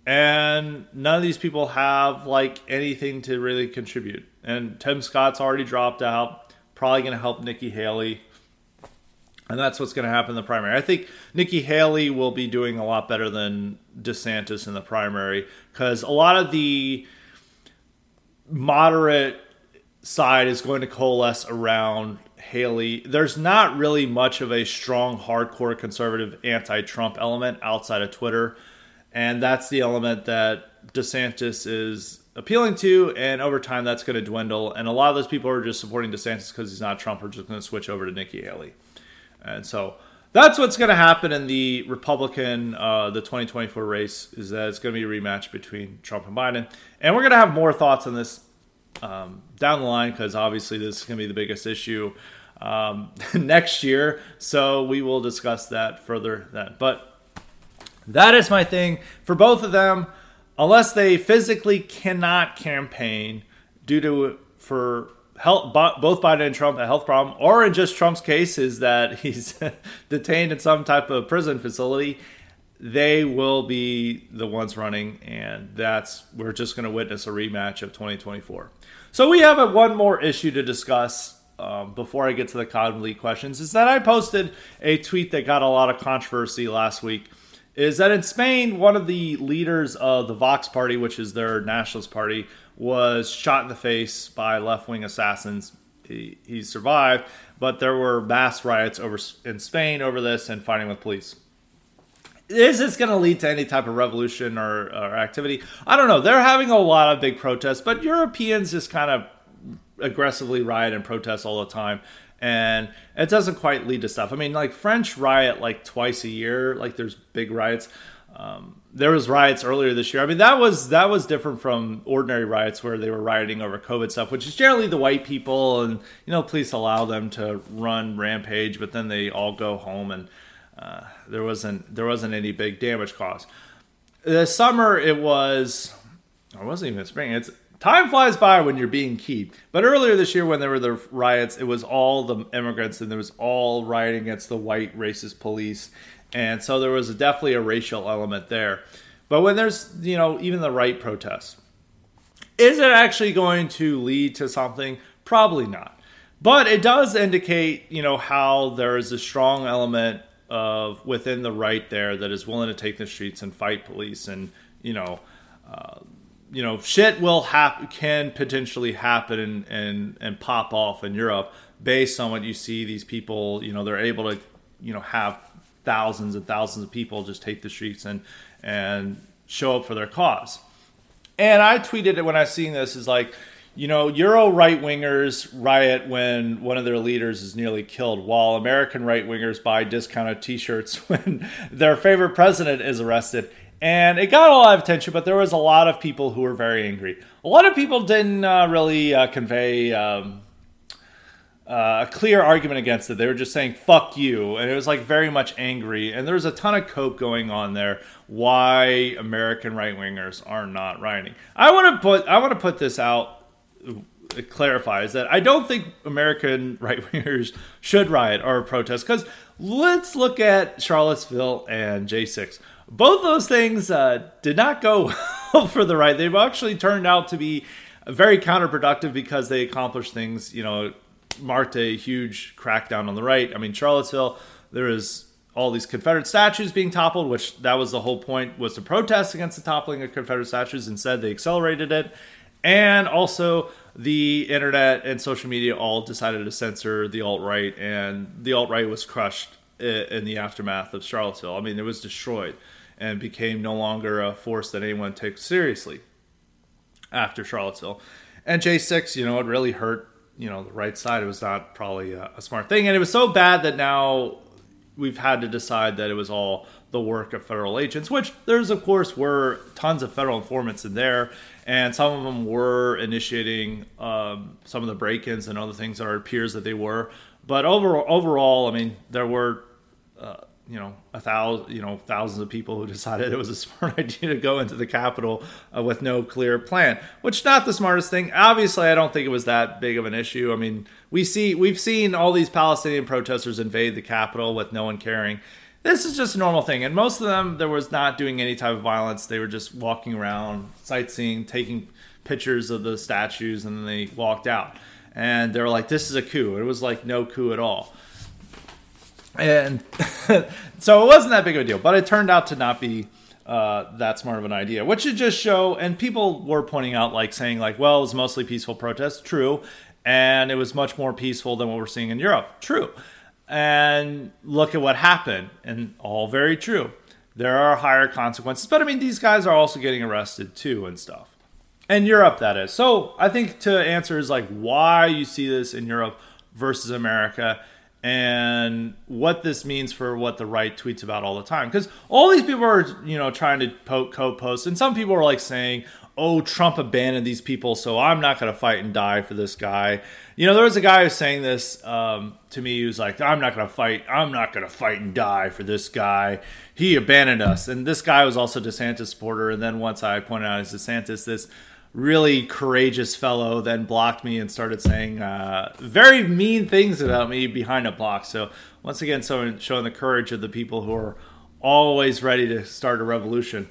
and none of these people have like anything to really contribute. And Tim Scott's already dropped out, probably going to help Nikki Haley. And that's what's going to happen in the primary. I think Nikki Haley will be doing a lot better than DeSantis in the primary because a lot of the moderate side is going to coalesce around Haley. There's not really much of a strong, hardcore conservative anti Trump element outside of Twitter. And that's the element that DeSantis is appealing to, and over time that's going to dwindle. And a lot of those people are just supporting DeSantis because he's not Trump are just going to switch over to Nikki Haley. And so that's what's going to happen in the Republican, uh, the 2024 race, is that it's going to be a rematch between Trump and Biden. And we're going to have more thoughts on this um, down the line because obviously this is going to be the biggest issue um, next year. So we will discuss that further then. But that is my thing for both of them unless they physically cannot campaign due to for both Biden and Trump a health problem, or in just Trump's case is that he's detained in some type of prison facility. They will be the ones running, and that's we're just going to witness a rematch of 2024. So we have a, one more issue to discuss um, before I get to the Conley questions. Is that I posted a tweet that got a lot of controversy last week is that in Spain, one of the leaders of the Vox Party, which is their nationalist party, was shot in the face by left wing assassins. He, he, survived, but there were mass riots over in Spain over this and fighting with police. Is this going to lead to any type of revolution or, or activity? I don't know. They're having a lot of big protests, but Europeans just kind of aggressively riot and protest all the time and it doesn't quite lead to stuff. I mean, like French riot like twice a year. Like there's big riots. Um, there was riots earlier this year. I mean, that was that was different from ordinary riots where they were rioting over COVID stuff, which is generally the white people, and you know, police allow them to run rampage, but then they all go home, and uh, there wasn't there wasn't any big damage caused. The summer it was, it wasn't even spring. It's time flies by when you're being keyed. But earlier this year, when there were the riots, it was all the immigrants and there was all rioting against the white racist police. And so there was definitely a racial element there. But when there's, you know, even the right protests, is it actually going to lead to something? Probably not. But it does indicate, you know, how there is a strong element of within the right there that is willing to take the streets and fight police and, you know, uh, you know, shit will happen, can potentially happen and, and, and pop off in Europe based on what you see. These people, you know, they're able to, you know, have thousands and thousands of people just take the streets and, and show up for their cause. And I tweeted it when I seen this is like, you know, Euro right wingers riot when one of their leaders is nearly killed, while American right wingers buy discounted t shirts when their favorite president is arrested and it got a lot of attention, but there was a lot of people who were very angry. A lot of people didn't uh, really uh, convey um, uh, a clear argument against it. They were just saying "fuck you," and it was like very much angry. And there was a ton of coke going on there. Why American right wingers are not rioting? I want to put I want to put this out. Uh, clarify is that I don't think American right wingers should riot or protest because let's look at Charlottesville and J6 both those things uh, did not go well for the right. They've actually turned out to be very counterproductive because they accomplished things, you know, marked a huge crackdown on the right. I mean, Charlottesville, there is all these Confederate statues being toppled, which that was the whole point was to protest against the toppling of Confederate statues. Instead, they accelerated it. And also, the internet and social media all decided to censor the alt right, and the alt right was crushed in the aftermath of Charlottesville. I mean, it was destroyed and became no longer a force that anyone takes seriously after Charlottesville. And J6, you know, it really hurt, you know, the right side. It was not probably a, a smart thing. And it was so bad that now we've had to decide that it was all the work of federal agents, which there's, of course, were tons of federal informants in there. And some of them were initiating um, some of the break ins and other things that it appears that they were. But overall, overall, I mean, there were uh, you know a thousand you know thousands of people who decided it was a smart idea to go into the Capitol uh, with no clear plan which not the smartest thing. Obviously i don't think it was that big of an issue. I mean we see we've seen all these palestinian protesters invade the Capitol with no one caring. This is just a normal thing. And most of them there was not doing any type of violence. They were just walking around sightseeing taking pictures of the statues and then they walked out. And they were like this is a coup. It was like no coup at all And so it wasn't that big of a deal, but it turned out to not be uh, that smart of an idea, which should just show. And people were pointing out, like saying, like, well, it was mostly peaceful protests. True, and it was much more peaceful than what we're seeing in Europe. True, and look at what happened, and all very true. There are higher consequences, but I mean, these guys are also getting arrested too and stuff. And Europe, that is. So I think to answer is like why you see this in Europe versus America and what this means for what the right tweets about all the time. Because all these people are, you know, trying to po- co-post, and some people are like saying, "Oh, Trump abandoned these people, so I'm not going to fight and die for this guy." You know, there was a guy who was saying this um, to me. He was like, "I'm not going to fight. I'm not going to fight and die for this guy. He abandoned us." And this guy was also DeSantis supporter. And then once I pointed out as DeSantis, this really courageous fellow then blocked me and started saying uh, very mean things about me behind a block. So once again, showing, showing the courage of the people who are always ready to start a revolution.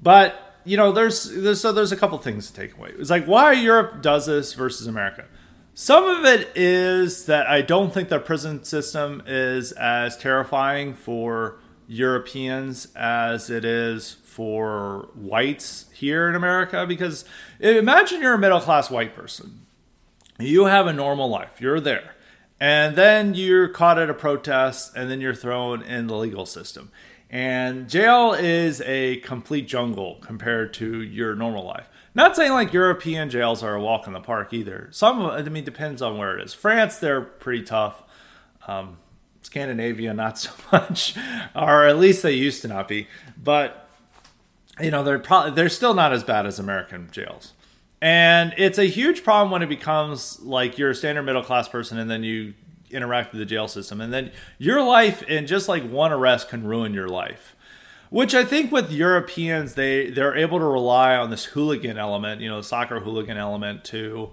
But you know, there's, there's so there's a couple things to take away. It's like why Europe does this versus America. Some of it is that I don't think the prison system is as terrifying for Europeans as it is for whites here in America because imagine you're a middle class white person. You have a normal life, you're there. And then you're caught at a protest and then you're thrown in the legal system. And jail is a complete jungle compared to your normal life. Not saying like European jails are a walk in the park either. Some, I mean, depends on where it is. France, they're pretty tough. Um, Scandinavia, not so much, or at least they used to not be. But you know they're probably they're still not as bad as American jails. And it's a huge problem when it becomes like you're a standard middle class person and then you interact with the jail system and then your life in just like one arrest can ruin your life. Which I think with Europeans they they're able to rely on this hooligan element, you know, the soccer hooligan element to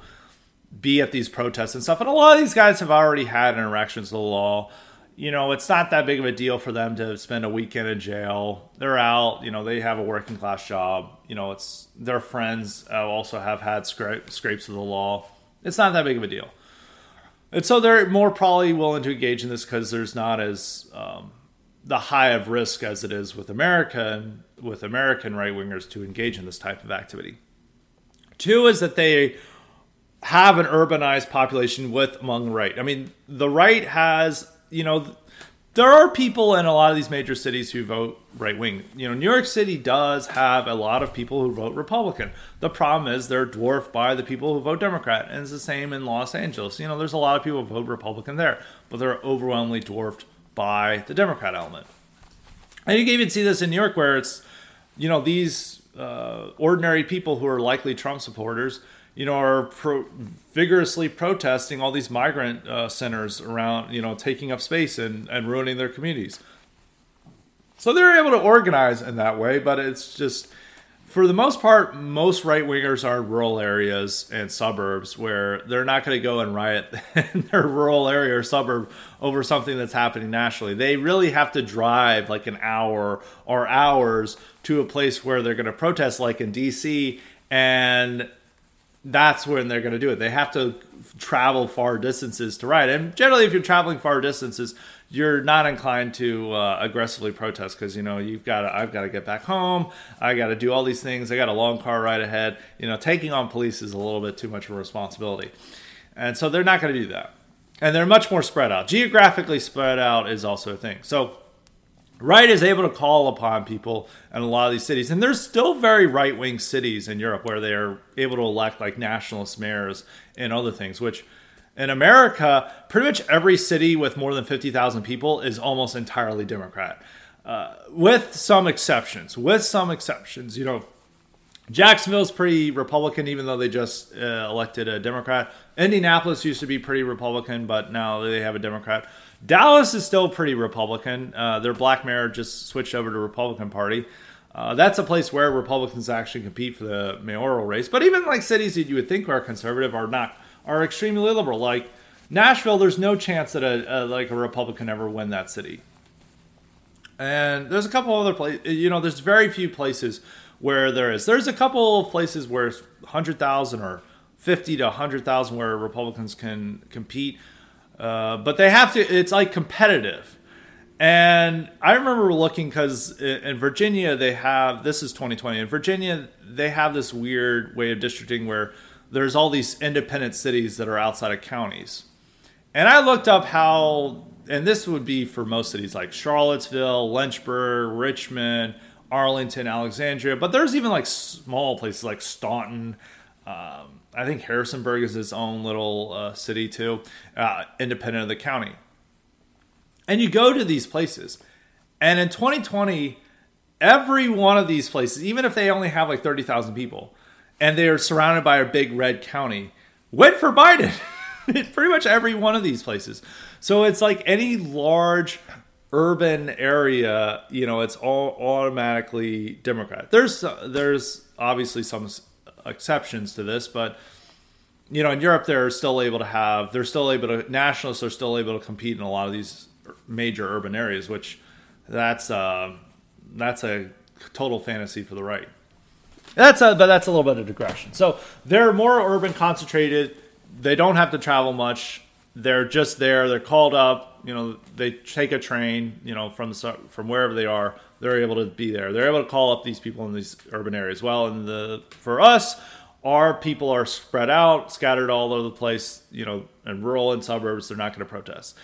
be at these protests and stuff. And a lot of these guys have already had interactions with the law you know, it's not that big of a deal for them to spend a weekend in jail. They're out, you know, they have a working class job. You know, it's their friends uh, also have had scra- scrapes of the law. It's not that big of a deal. And so they're more probably willing to engage in this because there's not as um, the high of risk as it is with America and with American right wingers to engage in this type of activity. Two is that they have an urbanized population with among right. I mean, the right has you know, there are people in a lot of these major cities who vote right wing. You know, New York City does have a lot of people who vote Republican. The problem is they're dwarfed by the people who vote Democrat, and it's the same in Los Angeles. You know, there's a lot of people who vote Republican there, but they're overwhelmingly dwarfed by the Democrat element. And you can even see this in New York, where it's, you know, these uh, ordinary people who are likely Trump supporters you know, are pro- vigorously protesting all these migrant uh, centers around, you know, taking up space and, and ruining their communities. So they're able to organize in that way, but it's just, for the most part, most right wingers are in rural areas and suburbs where they're not going to go and riot in their rural area or suburb over something that's happening nationally. They really have to drive like an hour or hours to a place where they're going to protest, like in DC, and that's when they're going to do it. They have to travel far distances to ride. And generally, if you're traveling far distances, you're not inclined to uh, aggressively protest because you know you've got I've got to get back home. I got to do all these things. I got a long car ride ahead. You know, taking on police is a little bit too much of a responsibility, and so they're not going to do that. And they're much more spread out. Geographically spread out is also a thing. So right is able to call upon people in a lot of these cities. And there's still very right-wing cities in europe where they are able to elect like nationalist mayors and other things which in america pretty much every city with more than 50000 people is almost entirely democrat. Uh, with some exceptions with some exceptions you know jacksonville's pretty republican even though they just uh, elected a democrat. Indianapolis used to be pretty republican but now they have a democrat Dallas is still pretty Republican. Uh, their black mayor just switched over to Republican Party. Uh, that's a place where Republicans actually compete for the mayoral race. But even like cities that you would think are conservative are not are extremely liberal. Like Nashville, there's no chance that a, a like a Republican ever win that city. And there's a couple other places. You know, there's very few places where there is. There's a couple of places where hundred thousand or fifty to hundred thousand where Republicans can compete uh, but they have to. It's like competitive. And I remember looking because in Virginia they have this is 2020. In Virginia they have this weird way of districting where there's all these independent cities that are outside of counties. And I looked up how, and this would be for most cities like Charlottesville, Lynchburg, Richmond, Arlington, Alexandria, but there's even like small places like Staunton. Um, I think Harrisonburg is its own little uh, city too, uh, independent of the county. And you go to these places, and in 2020, every one of these places, even if they only have like 30,000 people, and they are surrounded by a big red county, went for Biden. Pretty much every one of these places. So it's like any large urban area, you know, it's all automatically Democrat. There's there's obviously some exceptions to this, but you know, in Europe, they're still able to have, they're still able to, nationalists are still able to compete in a lot of these major urban areas, which that's uh, that's a total fantasy for the right. That's a, but that's a little bit of digression. So they're more urban concentrated. They don't have to travel much. They're just there. They're called up. You know, they take a train. You know, from the from wherever they are, they're able to be there. They're able to call up these people in these urban areas. Well, and the for us, our people are spread out, scattered all over the place. You know, in rural and suburbs, they're not going to protest.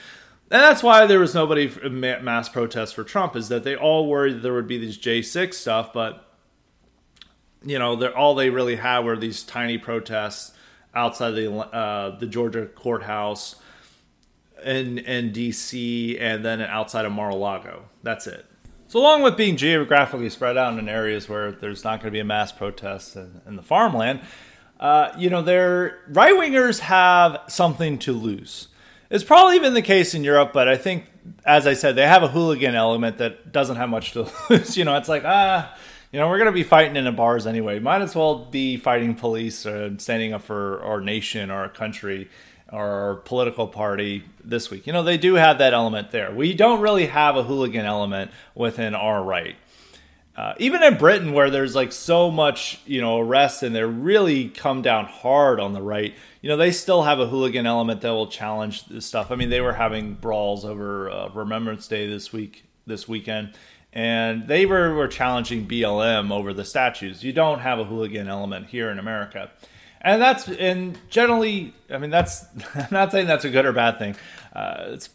And that's why there was nobody mass protest for Trump is that they all worried that there would be these J6 stuff, but you know, all they really had were these tiny protests outside the uh, the Georgia courthouse in in D.C. and then outside of Mar-a-Lago. That's it. So, along with being geographically spread out in areas where there's not going to be a mass protest in, in the farmland, uh, you know, their right wingers have something to lose. It's probably been the case in Europe, but I think, as I said, they have a hooligan element that doesn't have much to lose. you know, it's like ah you know, we're going to be fighting in the bars anyway. Might as well be fighting police and standing up for our nation, our country, our political party this week. You know, they do have that element there. We don't really have a hooligan element within our right. Uh, even in Britain, where there's like so much, you know, arrest and they're really come down hard on the right, you know, they still have a hooligan element that will challenge this stuff. I mean, they were having brawls over uh, Remembrance Day this week, this weekend, and they were, were challenging BLM over the statues. You don't have a hooligan element here in America. And that's, and generally, I mean, that's, I'm not saying that's a good or bad thing. Uh, it's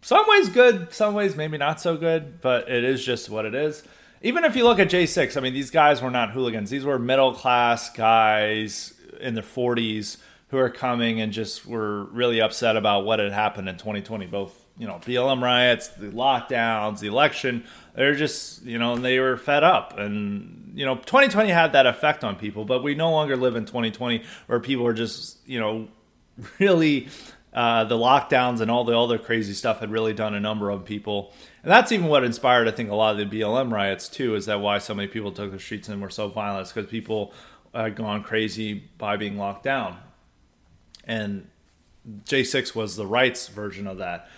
some ways good, some ways maybe not so good, but it is just what it is. Even if you look at J6, I mean, these guys were not hooligans. These were middle class guys in their 40s who are coming and just were really upset about what had happened in 2020, both you know BLM riots, the lockdowns, the election. They're just you know they were fed up, and you know 2020 had that effect on people. But we no longer live in 2020 where people are just you know really uh, the lockdowns and all the other crazy stuff had really done a number of people. And that's even what inspired, I think, a lot of the BLM riots too. Is that why so many people took the streets and were so violent? Because people had gone crazy by being locked down, and J6 was the rights version of that.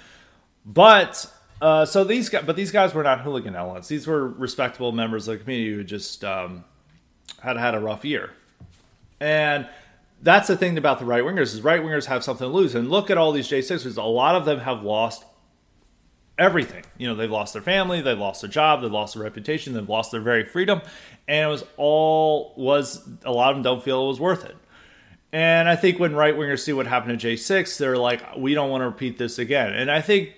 But uh, so these guys, but these guys were not hooligan elements. These were respectable members of the community who just um, had had a rough year. And that's the thing about the right wingers is right wingers have something to lose. And look at all these J6ers. A lot of them have lost everything. You know, they've lost their family, they've lost their job, they've lost their reputation, they've lost their very freedom, and it was all was a lot of them don't feel it was worth it. And I think when right wingers see what happened to J6, they're like, we don't want to repeat this again. And I think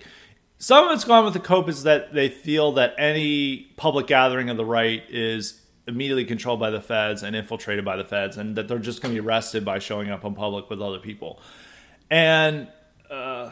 some of it's gone with the cope is that they feel that any public gathering of the right is immediately controlled by the feds and infiltrated by the feds, and that they're just going to be arrested by showing up in public with other people. And uh,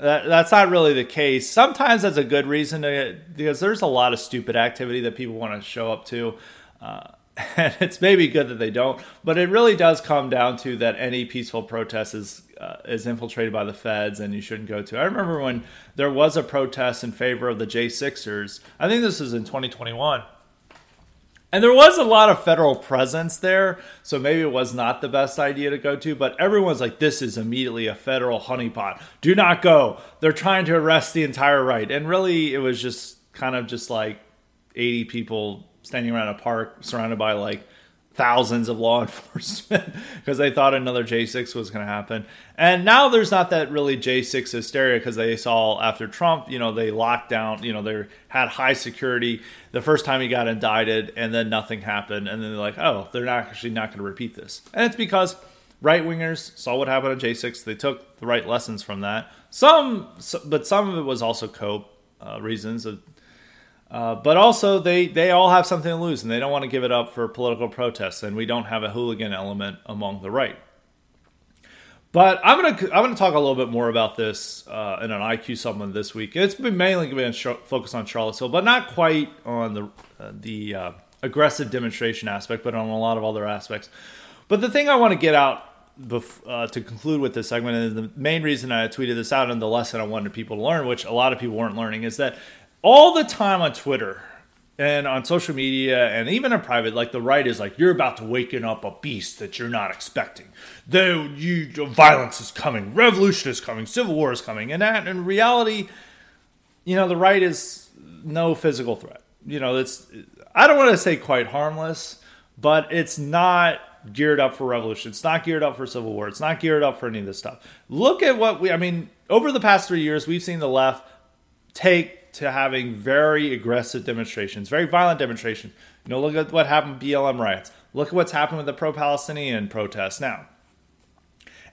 that, that's not really the case. Sometimes that's a good reason to, because there's a lot of stupid activity that people want to show up to. Uh, and it's maybe good that they don't, but it really does come down to that any peaceful protest is uh, is infiltrated by the feds and you shouldn't go to. I remember when there was a protest in favor of the J6ers. I think this was in 2021. And there was a lot of federal presence there, so maybe it was not the best idea to go to, but everyone's like, this is immediately a federal honeypot. Do not go. They're trying to arrest the entire right. And really, it was just kind of just like 80 people standing around a park surrounded by like thousands of law enforcement because they thought another J6 was going to happen. And now there's not that really J6 hysteria because they saw after Trump, you know, they locked down, you know, they had high security the first time he got indicted and then nothing happened. And then they're like, oh, they're not actually not going to repeat this. And it's because right wingers saw what happened on J6. They took the right lessons from that. Some, but some of it was also cope uh, reasons. Of, uh, but also, they, they all have something to lose, and they don't want to give it up for political protests. And we don't have a hooligan element among the right. But I'm gonna I'm gonna talk a little bit more about this uh, in an IQ supplement this week. It's been mainly sh- focused on Charlottesville, but not quite on the uh, the uh, aggressive demonstration aspect, but on a lot of other aspects. But the thing I want to get out bef- uh, to conclude with this segment, and the main reason I tweeted this out, and the lesson I wanted people to learn, which a lot of people weren't learning, is that all the time on Twitter and on social media and even in private, like the right is like, you're about to waken up a beast that you're not expecting. The you, violence is coming, revolution is coming, civil war is coming, and that in reality, you know, the right is no physical threat. You know, it's I don't want to say quite harmless, but it's not geared up for revolution. It's not geared up for civil war. It's not geared up for any of this stuff. Look at what we I mean, over the past 3 years, we've seen the left take to having very aggressive demonstrations, very violent demonstrations. You know, look at what happened with BLM riots. Look at what's happened with the pro-Palestinian protests now.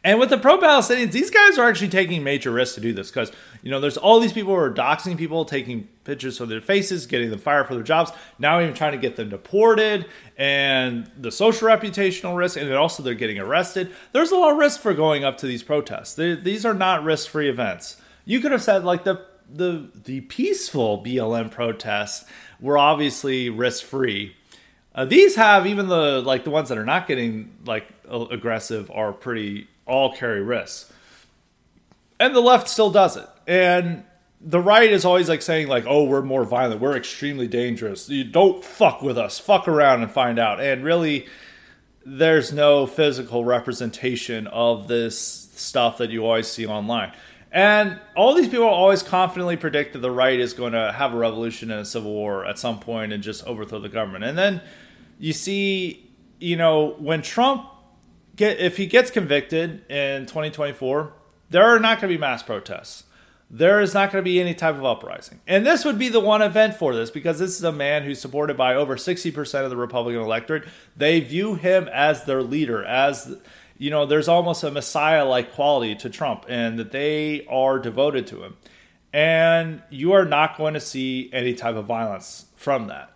And with the pro-Palestinians, these guys are actually taking major risks to do this because you know there's all these people who are doxing people, taking pictures of their faces, getting them fired for their jobs. Now even trying to get them deported, and the social reputational risk, and then also they're getting arrested. There's a lot of risk for going up to these protests. They're, these are not risk-free events. You could have said like the the the peaceful BLM protests were obviously risk free. Uh, these have even the like the ones that are not getting like aggressive are pretty all carry risks, and the left still does it. And the right is always like saying like, "Oh, we're more violent. We're extremely dangerous. You don't fuck with us. Fuck around and find out." And really, there's no physical representation of this stuff that you always see online. And all these people always confidently predict that the right is going to have a revolution and a civil war at some point and just overthrow the government. And then you see, you know, when Trump get if he gets convicted in 2024, there are not going to be mass protests. There is not going to be any type of uprising. And this would be the one event for this because this is a man who's supported by over 60% of the Republican electorate. They view him as their leader, as you know, there's almost a messiah like quality to Trump and that they are devoted to him. And you are not going to see any type of violence from that.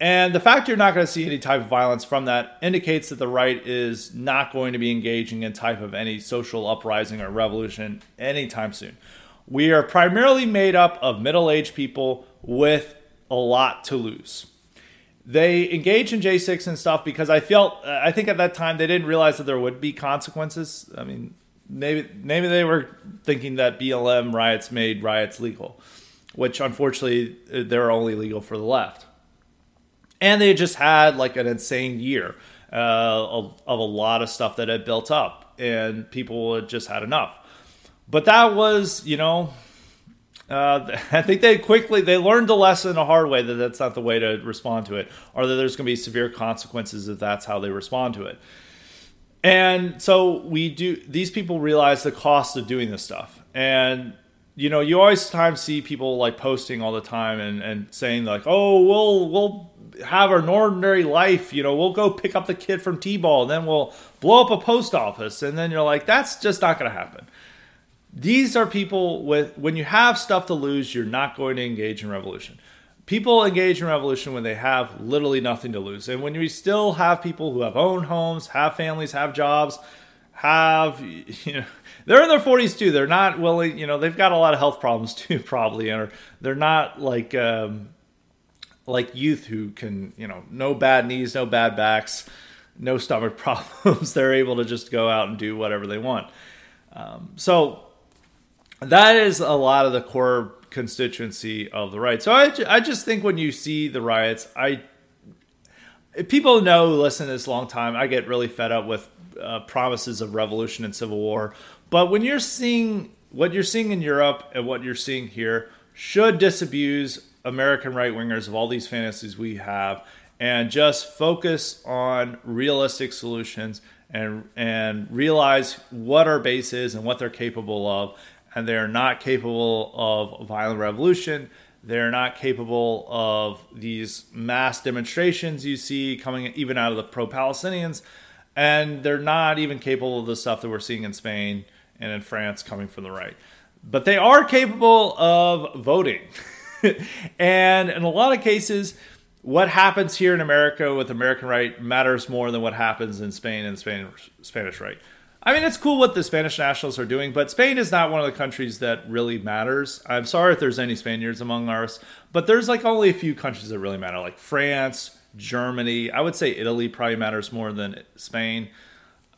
And the fact you're not going to see any type of violence from that indicates that the right is not going to be engaging in type of any social uprising or revolution anytime soon. We are primarily made up of middle-aged people with a lot to lose they engaged in J6 and stuff because I felt I think at that time they didn't realize that there would be consequences. I mean, maybe maybe they were thinking that BLM riots made riots legal, which unfortunately they're only legal for the left. And they just had like an insane year uh, of, of a lot of stuff that had built up, and people had just had enough. But that was, you know, uh, I think they quickly they learned the lesson the hard way that that's not the way to respond to it, or that there's going to be severe consequences if that's how they respond to it. And so we do. These people realize the cost of doing this stuff, and you know, you always times see people like posting all the time and, and saying like, "Oh, we'll we'll have an ordinary life. You know, we'll go pick up the kid from T-ball, and then we'll blow up a post office." And then you're like, "That's just not going to happen." These are people with, when you have stuff to lose, you're not going to engage in revolution. People engage in revolution when they have literally nothing to lose. And when you still have people who have owned homes, have families, have jobs, have, you know, they're in their 40s too. They're not willing, you know, they've got a lot of health problems too, probably. And they're not like, um, like youth who can, you know, no bad knees, no bad backs, no stomach problems. they're able to just go out and do whatever they want. Um, so that is a lot of the core constituency of the right. So I, I just think when you see the riots, I people know listen to this long time. I get really fed up with uh, promises of revolution and civil war, but when you're seeing what you're seeing in Europe and what you're seeing here, should disabuse American right wingers of all these fantasies we have and just focus on realistic solutions and and realize what our base is and what they're capable of and they're not capable of violent revolution. They're not capable of these mass demonstrations you see coming even out of the pro-palestinians. And they're not even capable of the stuff that we're seeing in spain and in france coming from the right. But they are capable of voting. And in a lot of cases what happens here in America with American right matters more than what happens in Spain and Spanish Spanish right. I mean, it's cool what the Spanish nationals are doing, but Spain is not one of the countries that really matters. I'm sorry if there's any Spaniards among us, but there's like only a few countries that really matter, like France, Germany. I would say Italy probably matters more than Spain.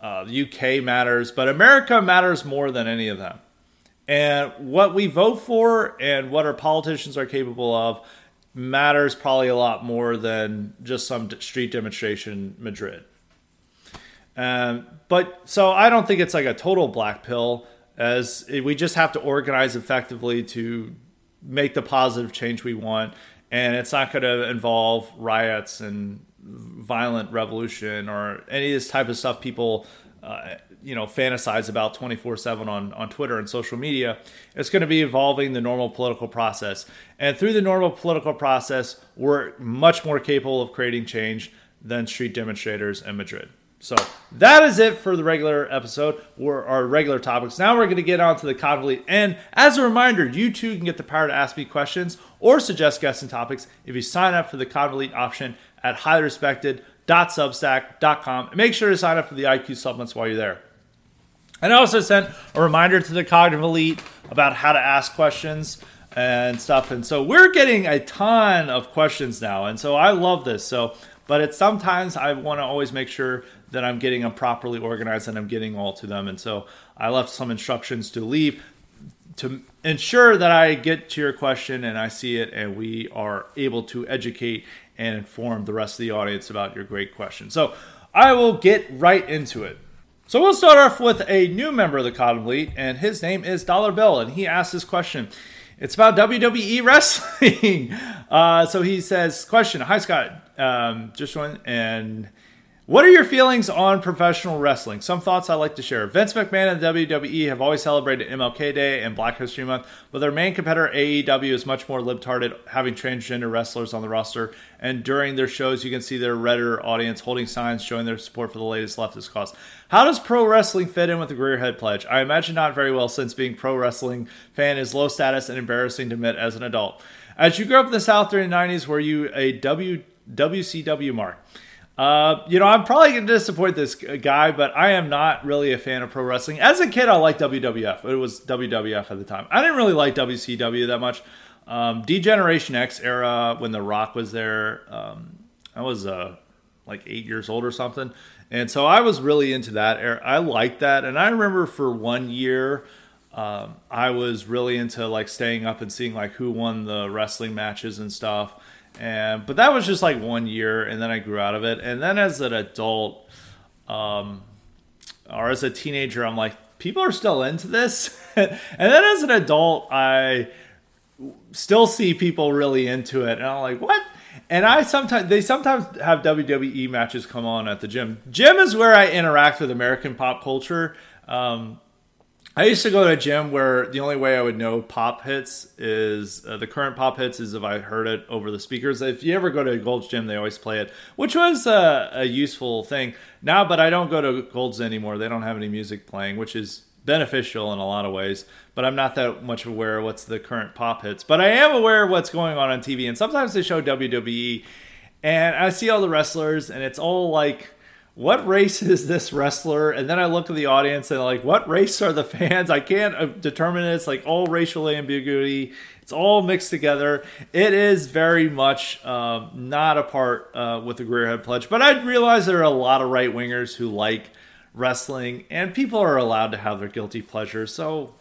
Uh, the UK matters, but America matters more than any of them. And what we vote for and what our politicians are capable of matters probably a lot more than just some street demonstration in Madrid. Um, but so I don't think it's like a total black pill, as we just have to organize effectively to make the positive change we want. And it's not going to involve riots and violent revolution or any of this type of stuff people uh, you know fantasize about 24/7 on on Twitter and social media. It's going to be evolving the normal political process. And through the normal political process, we're much more capable of creating change than street demonstrators in Madrid. So that is it for the regular episode or our regular topics. Now we're going to get on to the Cod And as a reminder, you too can get the power to ask me questions or suggest guests and topics if you sign up for the Cod option at highlyrespected.substack.com. And Make sure to sign up for the IQ supplements while you're there. And I also sent a reminder to the Cognitive Elite about how to ask questions and stuff. And so we're getting a ton of questions now. And so I love this. So, but it's sometimes I want to always make sure that I'm getting them properly organized and I'm getting all to them. And so I left some instructions to leave to ensure that I get to your question and I see it and we are able to educate and inform the rest of the audience about your great question. So I will get right into it. So we'll start off with a new member of the Cotton Fleet, and his name is Dollar Bill, and he asked this question. It's about WWE wrestling. uh, so he says, "Question: Hi Scott, um, just one and." What are your feelings on professional wrestling? Some thoughts I'd like to share. Vince McMahon and the WWE have always celebrated MLK Day and Black History Month, but their main competitor AEW is much more libtarded, having transgender wrestlers on the roster. And during their shows, you can see their Reddit audience holding signs showing their support for the latest leftist cause. How does pro wrestling fit in with the Greerhead Pledge? I imagine not very well, since being pro wrestling fan is low status and embarrassing to admit as an adult. As you grew up in the South during the 90s, were you a w, WCW mark? Uh, you know, I'm probably going to disappoint this guy, but I am not really a fan of pro wrestling. As a kid, I liked WWF. It was WWF at the time. I didn't really like WCW that much. Um, D-Generation X era, when The Rock was there, um, I was uh, like eight years old or something. And so I was really into that era. I liked that. And I remember for one year, um, I was really into like staying up and seeing like who won the wrestling matches and stuff. And but that was just like one year, and then I grew out of it. And then as an adult, um, or as a teenager, I'm like, people are still into this. and then as an adult, I still see people really into it, and I'm like, what? And I sometimes they sometimes have WWE matches come on at the gym. Gym is where I interact with American pop culture. Um, I used to go to a gym where the only way I would know pop hits is uh, the current pop hits is if I heard it over the speakers. If you ever go to a Gold's gym, they always play it, which was uh, a useful thing. Now, but I don't go to Gold's anymore. They don't have any music playing, which is beneficial in a lot of ways. But I'm not that much aware of what's the current pop hits. But I am aware of what's going on on TV, and sometimes they show WWE, and I see all the wrestlers, and it's all like what race is this wrestler? And then I look at the audience and like, what race are the fans? I can't uh, determine it. It's like all racial ambiguity. It's all mixed together. It is very much um, not a part uh, with the Greerhead Pledge, but I realize there are a lot of right wingers who like wrestling, and people are allowed to have their guilty pleasure. So,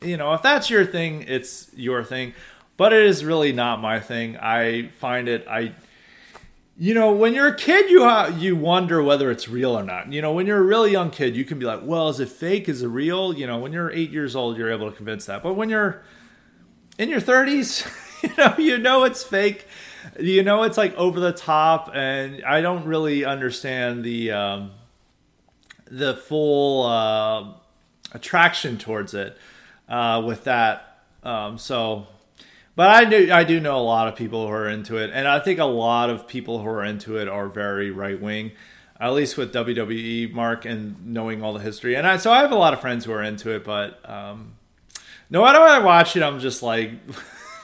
you know, if that's your thing, it's your thing. But it is really not my thing. I find it. I you know, when you're a kid, you ha- you wonder whether it's real or not. You know, when you're a really young kid, you can be like, "Well, is it fake? Is it real?" You know, when you're eight years old, you're able to convince that. But when you're in your 30s, you know, you know it's fake. you know it's like over the top, and I don't really understand the um, the full uh, attraction towards it uh, with that. Um, so, but I do I do know a lot of people who are into it, and I think a lot of people who are into it are very right wing. At least with WWE, Mark, and knowing all the history, and I, so I have a lot of friends who are into it. But um, no matter what I watch it, I'm just like,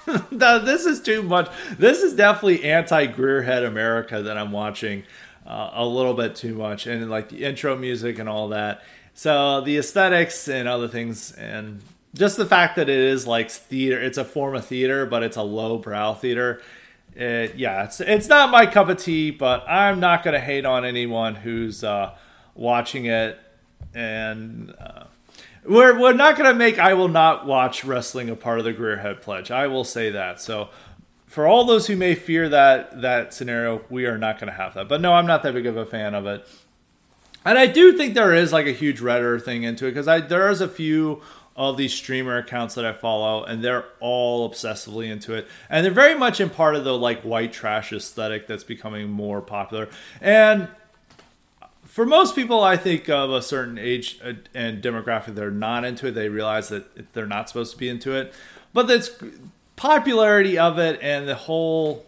this is too much. This is definitely anti Greerhead America that I'm watching uh, a little bit too much, and like the intro music and all that. So the aesthetics and other things, and just the fact that it is like theater, it's a form of theater, but it's a low brow theater. It, yeah, it's it's not my cup of tea, but I'm not gonna hate on anyone who's uh, watching it, and uh, we're we're not gonna make I will not watch wrestling a part of the Greerhead pledge. I will say that. So for all those who may fear that that scenario, we are not gonna have that. But no, I'm not that big of a fan of it. And I do think there is like a huge Reddit thing into it because I there's a few of these streamer accounts that I follow, and they're all obsessively into it, and they're very much in part of the like white trash aesthetic that's becoming more popular. And for most people, I think of a certain age uh, and demographic, they're not into it. They realize that they're not supposed to be into it, but that's popularity of it and the whole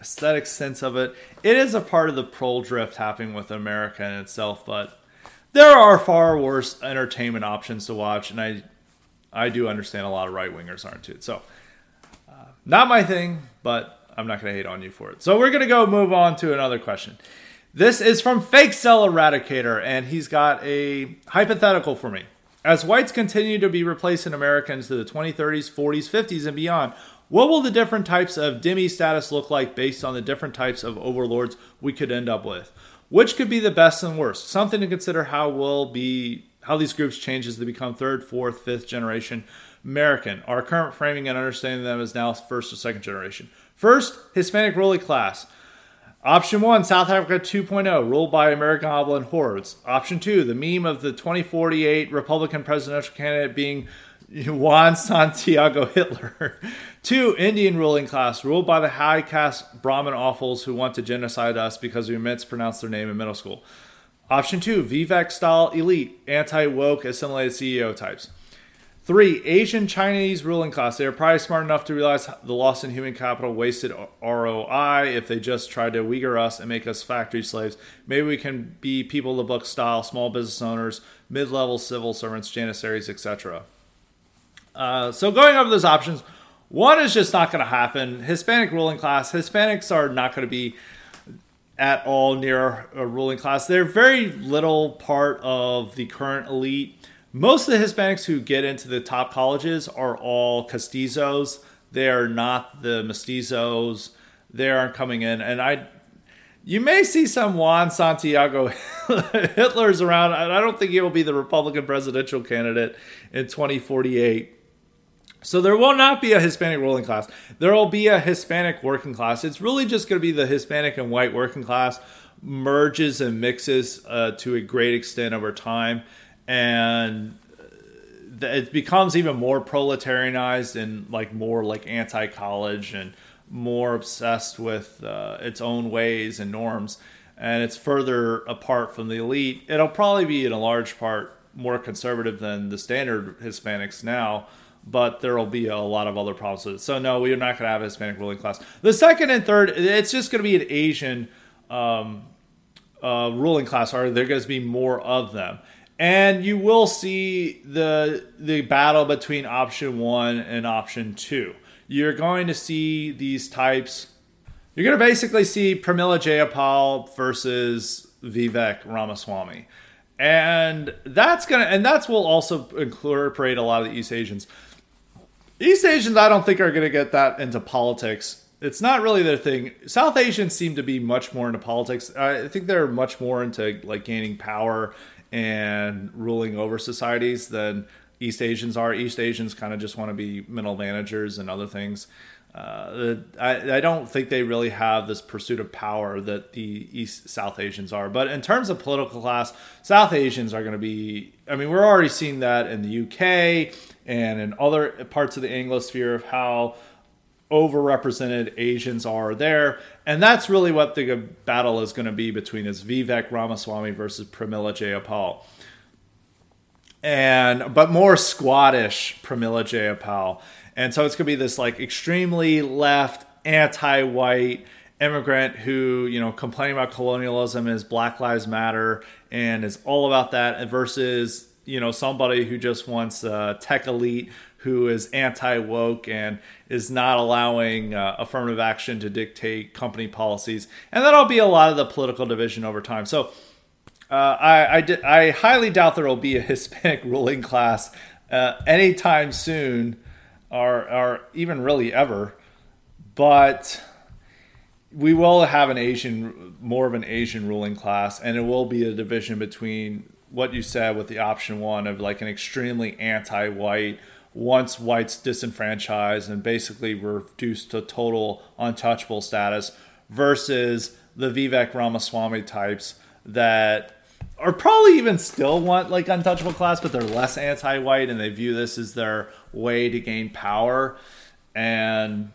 aesthetic sense of it. It is a part of the pro drift happening with America in itself, but there are far worse entertainment options to watch, and I I do understand a lot of right wingers aren't too. So, uh, not my thing, but I'm not going to hate on you for it. So we're going to go move on to another question. This is from Fake Cell Eradicator, and he's got a hypothetical for me. As whites continue to be replacing Americans to the 2030s, 40s, 50s, and beyond, what will the different types of dhimmi status look like based on the different types of overlords we could end up with? Which could be the best and worst? Something to consider how will be how these groups change as they become third, fourth, fifth generation American. Our current framing and understanding of them is now first or second generation. First, Hispanic ruling class. Option one, South Africa 2.0, ruled by American Goblin hordes. Option two, the meme of the 2048 Republican presidential candidate being Juan Santiago Hitler. Two, Indian ruling class, ruled by the high caste Brahmin offals who want to genocide us because we mispronounced their name in middle school. Option two, Vivek style elite, anti woke, assimilated CEO types. Three, Asian Chinese ruling class. They are probably smart enough to realize the loss in human capital wasted ROI if they just tried to Uyghur us and make us factory slaves. Maybe we can be people of the book style, small business owners, mid level civil servants, janissaries, etc. Uh, so going over those options, one is just not going to happen. Hispanic ruling class, Hispanics are not going to be at all near a ruling class. They're very little part of the current elite. Most of the Hispanics who get into the top colleges are all castizos. They are not the mestizos. They aren't coming in, and I. You may see some Juan Santiago Hitler's around. I don't think he will be the Republican presidential candidate in 2048 so there will not be a Hispanic ruling class. There will be a Hispanic working class. It's really just going to be the Hispanic and white working class merges and mixes uh, to a great extent over time, and uh, it becomes even more proletarianized and like more like anti-college and more obsessed with uh, its own ways and norms. And it's further apart from the elite. It'll probably be in a large part more conservative than the standard Hispanics now but there will be a lot of other problems with it. So no, we are not going to have a Hispanic ruling class. The second and third, it's just going to be an Asian um, uh, ruling class, or there going to be more of them, and you will see the the battle between option one and option two. You're going to see these types. You're going to basically see Pramila Jayapal versus Vivek Ramaswamy. And that's gonna, and that's will also incorporate a lot of the East Asians. East Asians, I don't think are going to get that into politics. It's not really their thing. South Asians seem to be much more into politics. I think they're much more into like gaining power and ruling over societies than East Asians are. East Asians kind of just want to be middle managers and other things. Uh, I, I don't think they really have this pursuit of power that the East South Asians are. But in terms of political class, South Asians are going to be. I mean, we're already seeing that in the UK and in other parts of the Anglosphere of how overrepresented Asians are there. And that's really what the battle is going to be between is Vivek Ramaswamy versus Pramila Jayapal. And but more squattish Pramila Jayapal. And so it's going to be this like extremely left, anti-white immigrant who, you know, complaining about colonialism is Black Lives Matter and is all about that versus, you know, somebody who just wants a tech elite who is anti woke and is not allowing uh, affirmative action to dictate company policies. And that'll be a lot of the political division over time. So uh, I, I, I, highly doubt there will be a Hispanic ruling class uh, anytime soon or, or even really ever. But we will have an Asian, more of an Asian ruling class, and it will be a division between what you said with the option one of like an extremely anti white, once whites disenfranchised and basically reduced to total untouchable status versus the Vivek Ramaswamy types that are probably even still want like untouchable class, but they're less anti-white and they view this as their way to gain power, and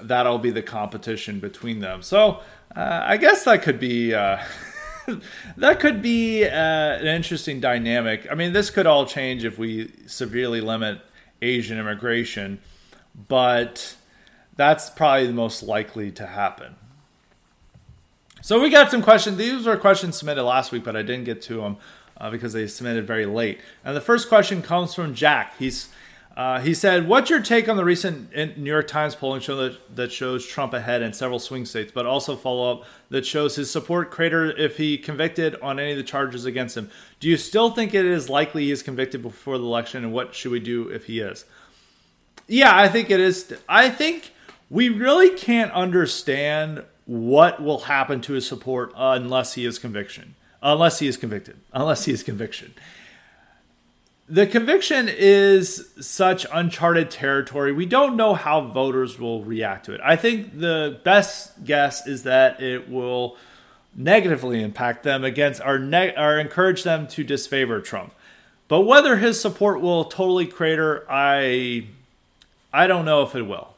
that'll be the competition between them. So uh, I guess that could be. Uh, that could be uh, an interesting dynamic. I mean, this could all change if we severely limit Asian immigration, but that's probably the most likely to happen. So we got some questions. These were questions submitted last week, but I didn't get to them uh, because they submitted very late. And the first question comes from Jack. He's uh, he said, "What's your take on the recent New York Times polling show that, that shows Trump ahead in several swing states, but also follow up that shows his support crater if he convicted on any of the charges against him? Do you still think it is likely he is convicted before the election, and what should we do if he is?" Yeah, I think it is. I think we really can't understand what will happen to his support unless he is conviction, unless he is convicted, unless he is conviction. The conviction is such uncharted territory. We don't know how voters will react to it. I think the best guess is that it will negatively impact them against or, or encourage them to disfavor Trump. But whether his support will totally crater, I I don't know if it will.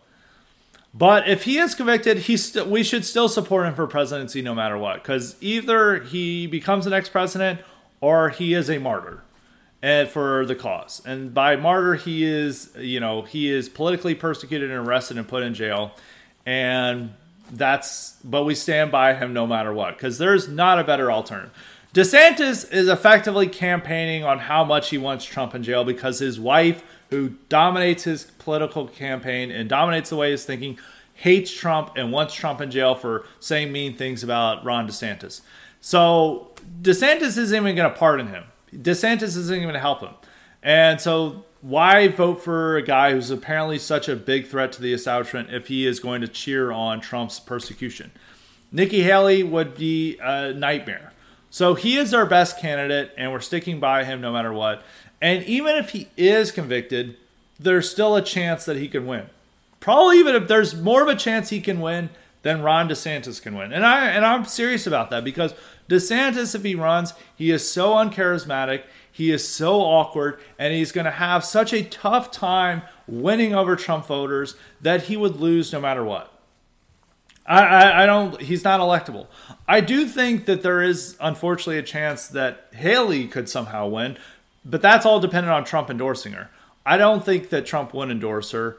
But if he is convicted, he st- we should still support him for presidency no matter what, because either he becomes the next president or he is a martyr and for the cause. And by martyr, he is you know he is politically persecuted and arrested and put in jail, and that's but we stand by him no matter what, because there's not a better alternative. DeSantis is effectively campaigning on how much he wants Trump in jail because his wife who dominates his political campaign and dominates the way he's thinking, hates Trump and wants Trump in jail for saying mean things about Ron DeSantis. So DeSantis isn't even going to pardon him. DeSantis isn't even going to help him. And so why vote for a guy who's apparently such a big threat to the establishment if he is going to cheer on Trump's persecution? Nikki Haley would be a nightmare. So he is our best candidate, and we're sticking by him no matter what. And even if he is convicted, there's still a chance that he can win. Probably even if there's more of a chance he can win than Ron DeSantis can win. And I and I'm serious about that because DeSantis, if he runs, he is so uncharismatic, he is so awkward, and he's going to have such a tough time winning over Trump voters that he would lose no matter what. I, I, I don't. He's not electable. I do think that there is, unfortunately, a chance that Haley could somehow win but that's all dependent on Trump endorsing her. I don't think that Trump would endorse her,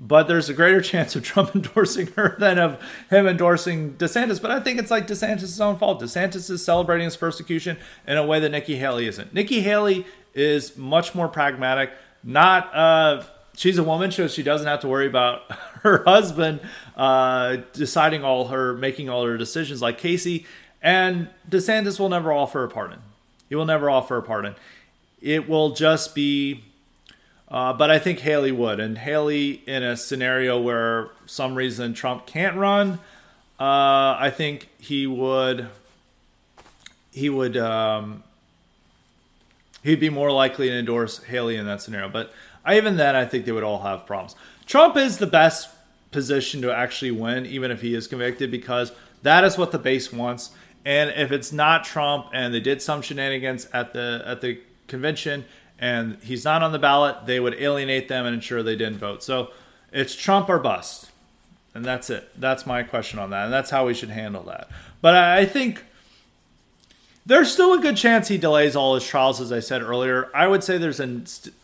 but there's a greater chance of Trump endorsing her than of him endorsing DeSantis. But I think it's like DeSantis' own fault. DeSantis is celebrating his persecution in a way that Nikki Haley isn't. Nikki Haley is much more pragmatic. Not uh, she's a woman, so she doesn't have to worry about her husband uh, deciding all her, making all her decisions like Casey. And DeSantis will never offer a pardon. He will never offer a pardon. It will just be, uh, but I think Haley would. And Haley, in a scenario where some reason Trump can't run, uh, I think he would. He would. Um, he'd be more likely to endorse Haley in that scenario. But even then, I think they would all have problems. Trump is the best position to actually win, even if he is convicted, because that is what the base wants. And if it's not Trump and they did some shenanigans at the at the convention and he's not on the ballot, they would alienate them and ensure they didn't vote. So it's Trump or bust. And that's it. That's my question on that. And that's how we should handle that. But I think there's still a good chance he delays all his trials, as I said earlier. I would say there's a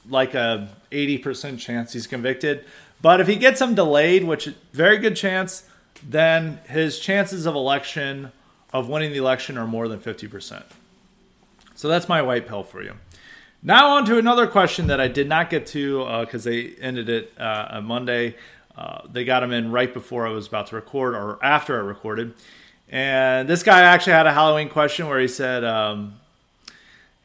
like a 80% chance he's convicted. But if he gets them delayed, which very good chance, then his chances of election of winning the election are more than 50%. So that's my white pill for you. Now on to another question that I did not get to because uh, they ended it uh, on Monday. Uh, they got them in right before I was about to record or after I recorded. And this guy actually had a Halloween question where he said, um,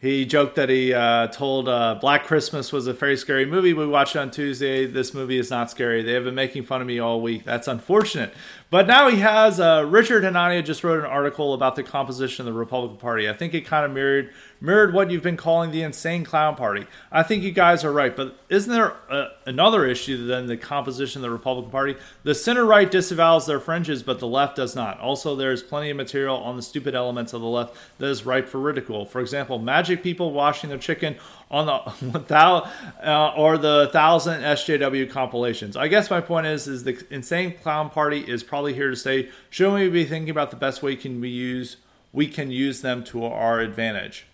he joked that he uh, told uh, Black Christmas was a very scary movie. We watched it on Tuesday. This movie is not scary. They have been making fun of me all week. That's unfortunate. But now he has uh, Richard Hanania just wrote an article about the composition of the Republican Party. I think it kind of mirrored mirrored what you've been calling the insane clown party. I think you guys are right, but isn't there a, another issue than the composition of the Republican Party? The center right disavows their fringes, but the left does not. Also, there is plenty of material on the stupid elements of the left that is ripe for ridicule. For example, magic people washing their chicken on the uh, or the thousand SJW compilations. I guess my point is is the insane clown party is probably here to stay. Shouldn't we be thinking about the best way can we use we can use them to our advantage?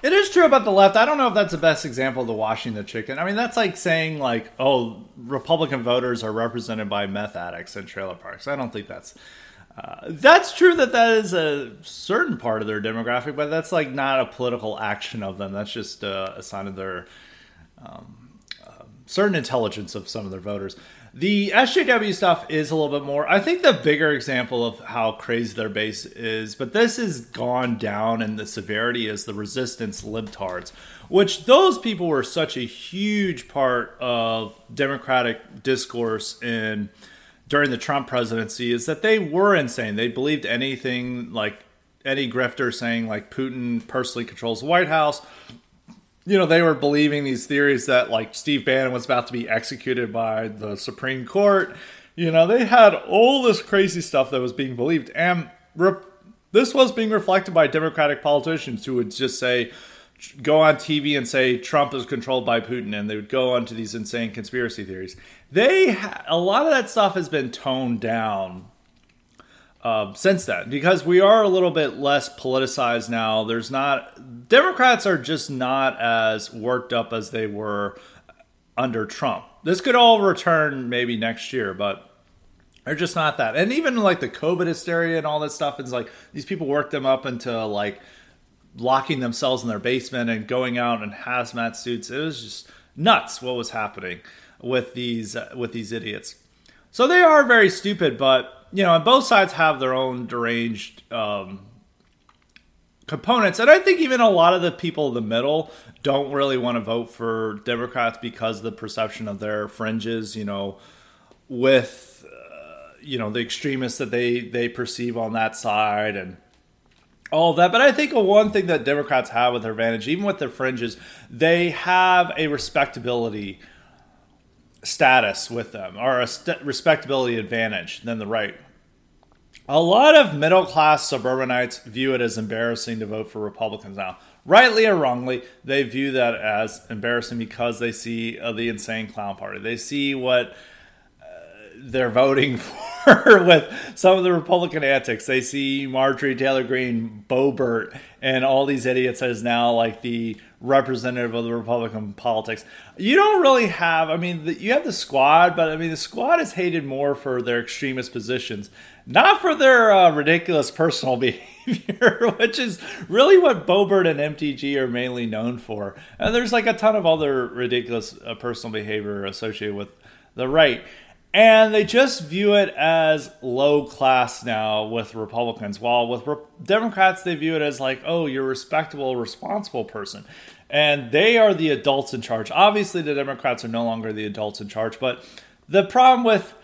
It is true about the left. I don't know if that's the best example of the washing the chicken. I mean, that's like saying like, oh, Republican voters are represented by meth addicts in trailer parks. I don't think that's uh, that's true that that is a certain part of their demographic, but that's like not a political action of them. That's just uh, a sign of their um, uh, certain intelligence of some of their voters. The SJW stuff is a little bit more. I think the bigger example of how crazy their base is, but this has gone down in the severity is the resistance libtards, which those people were such a huge part of Democratic discourse in during the Trump presidency is that they were insane. They believed anything like Eddie Grifter saying like Putin personally controls the White House you know, they were believing these theories that like Steve Bannon was about to be executed by the Supreme Court. You know, they had all this crazy stuff that was being believed. And this was being reflected by Democratic politicians who would just say, go on TV and say Trump is controlled by Putin, and they would go on to these insane conspiracy theories. They, ha- a lot of that stuff has been toned down uh, since then because we are a little bit less politicized now. There's not Democrats are just not as worked up as they were under Trump. This could all return maybe next year, but they're just not that. And even like the COVID hysteria and all this stuff, it's like these people work them up into like locking themselves in their basement and going out in hazmat suits. It was just nuts what was happening with these uh, with these idiots. So they are very stupid, but you know, and both sides have their own deranged um, components. And I think even a lot of the people in the middle don't really want to vote for Democrats because of the perception of their fringes, you know, with, uh, you know, the extremists that they, they perceive on that side and all that. But I think one thing that Democrats have with their advantage, even with their fringes, they have a respectability status with them or a st- respectability advantage than the right. A lot of middle class suburbanites view it as embarrassing to vote for Republicans now. Rightly or wrongly, they view that as embarrassing because they see uh, the insane clown party. They see what uh, they're voting for with some of the Republican antics. They see Marjorie Taylor Greene, Boebert, and all these idiots as now like the representative of the Republican politics. You don't really have, I mean, the, you have the squad, but I mean, the squad is hated more for their extremist positions, not for their uh, ridiculous personal behavior, which is really what Boebert and MTG are mainly known for. And there's like a ton of other ridiculous uh, personal behavior associated with the right. And they just view it as low class now with Republicans, while with Re- Democrats, they view it as like, oh, you're a respectable, responsible person. And they are the adults in charge. Obviously, the Democrats are no longer the adults in charge, but the problem with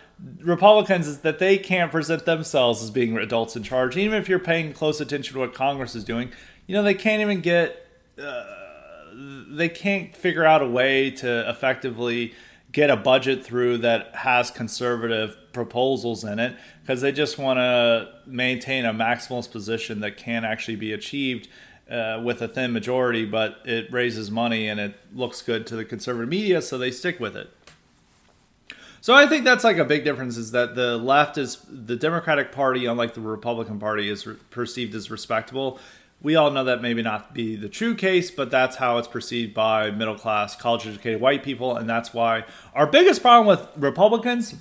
Republicans is that they can't present themselves as being adults in charge. Even if you're paying close attention to what Congress is doing, you know, they can't even get, uh, they can't figure out a way to effectively get a budget through that has conservative proposals in it because they just want to maintain a maximalist position that can actually be achieved uh, with a thin majority, but it raises money and it looks good to the conservative media, so they stick with it. So I think that's like a big difference is that the left is the Democratic Party, unlike the Republican Party, is re- perceived as respectable. We all know that maybe not be the true case, but that's how it's perceived by middle class, college educated white people. And that's why our biggest problem with Republicans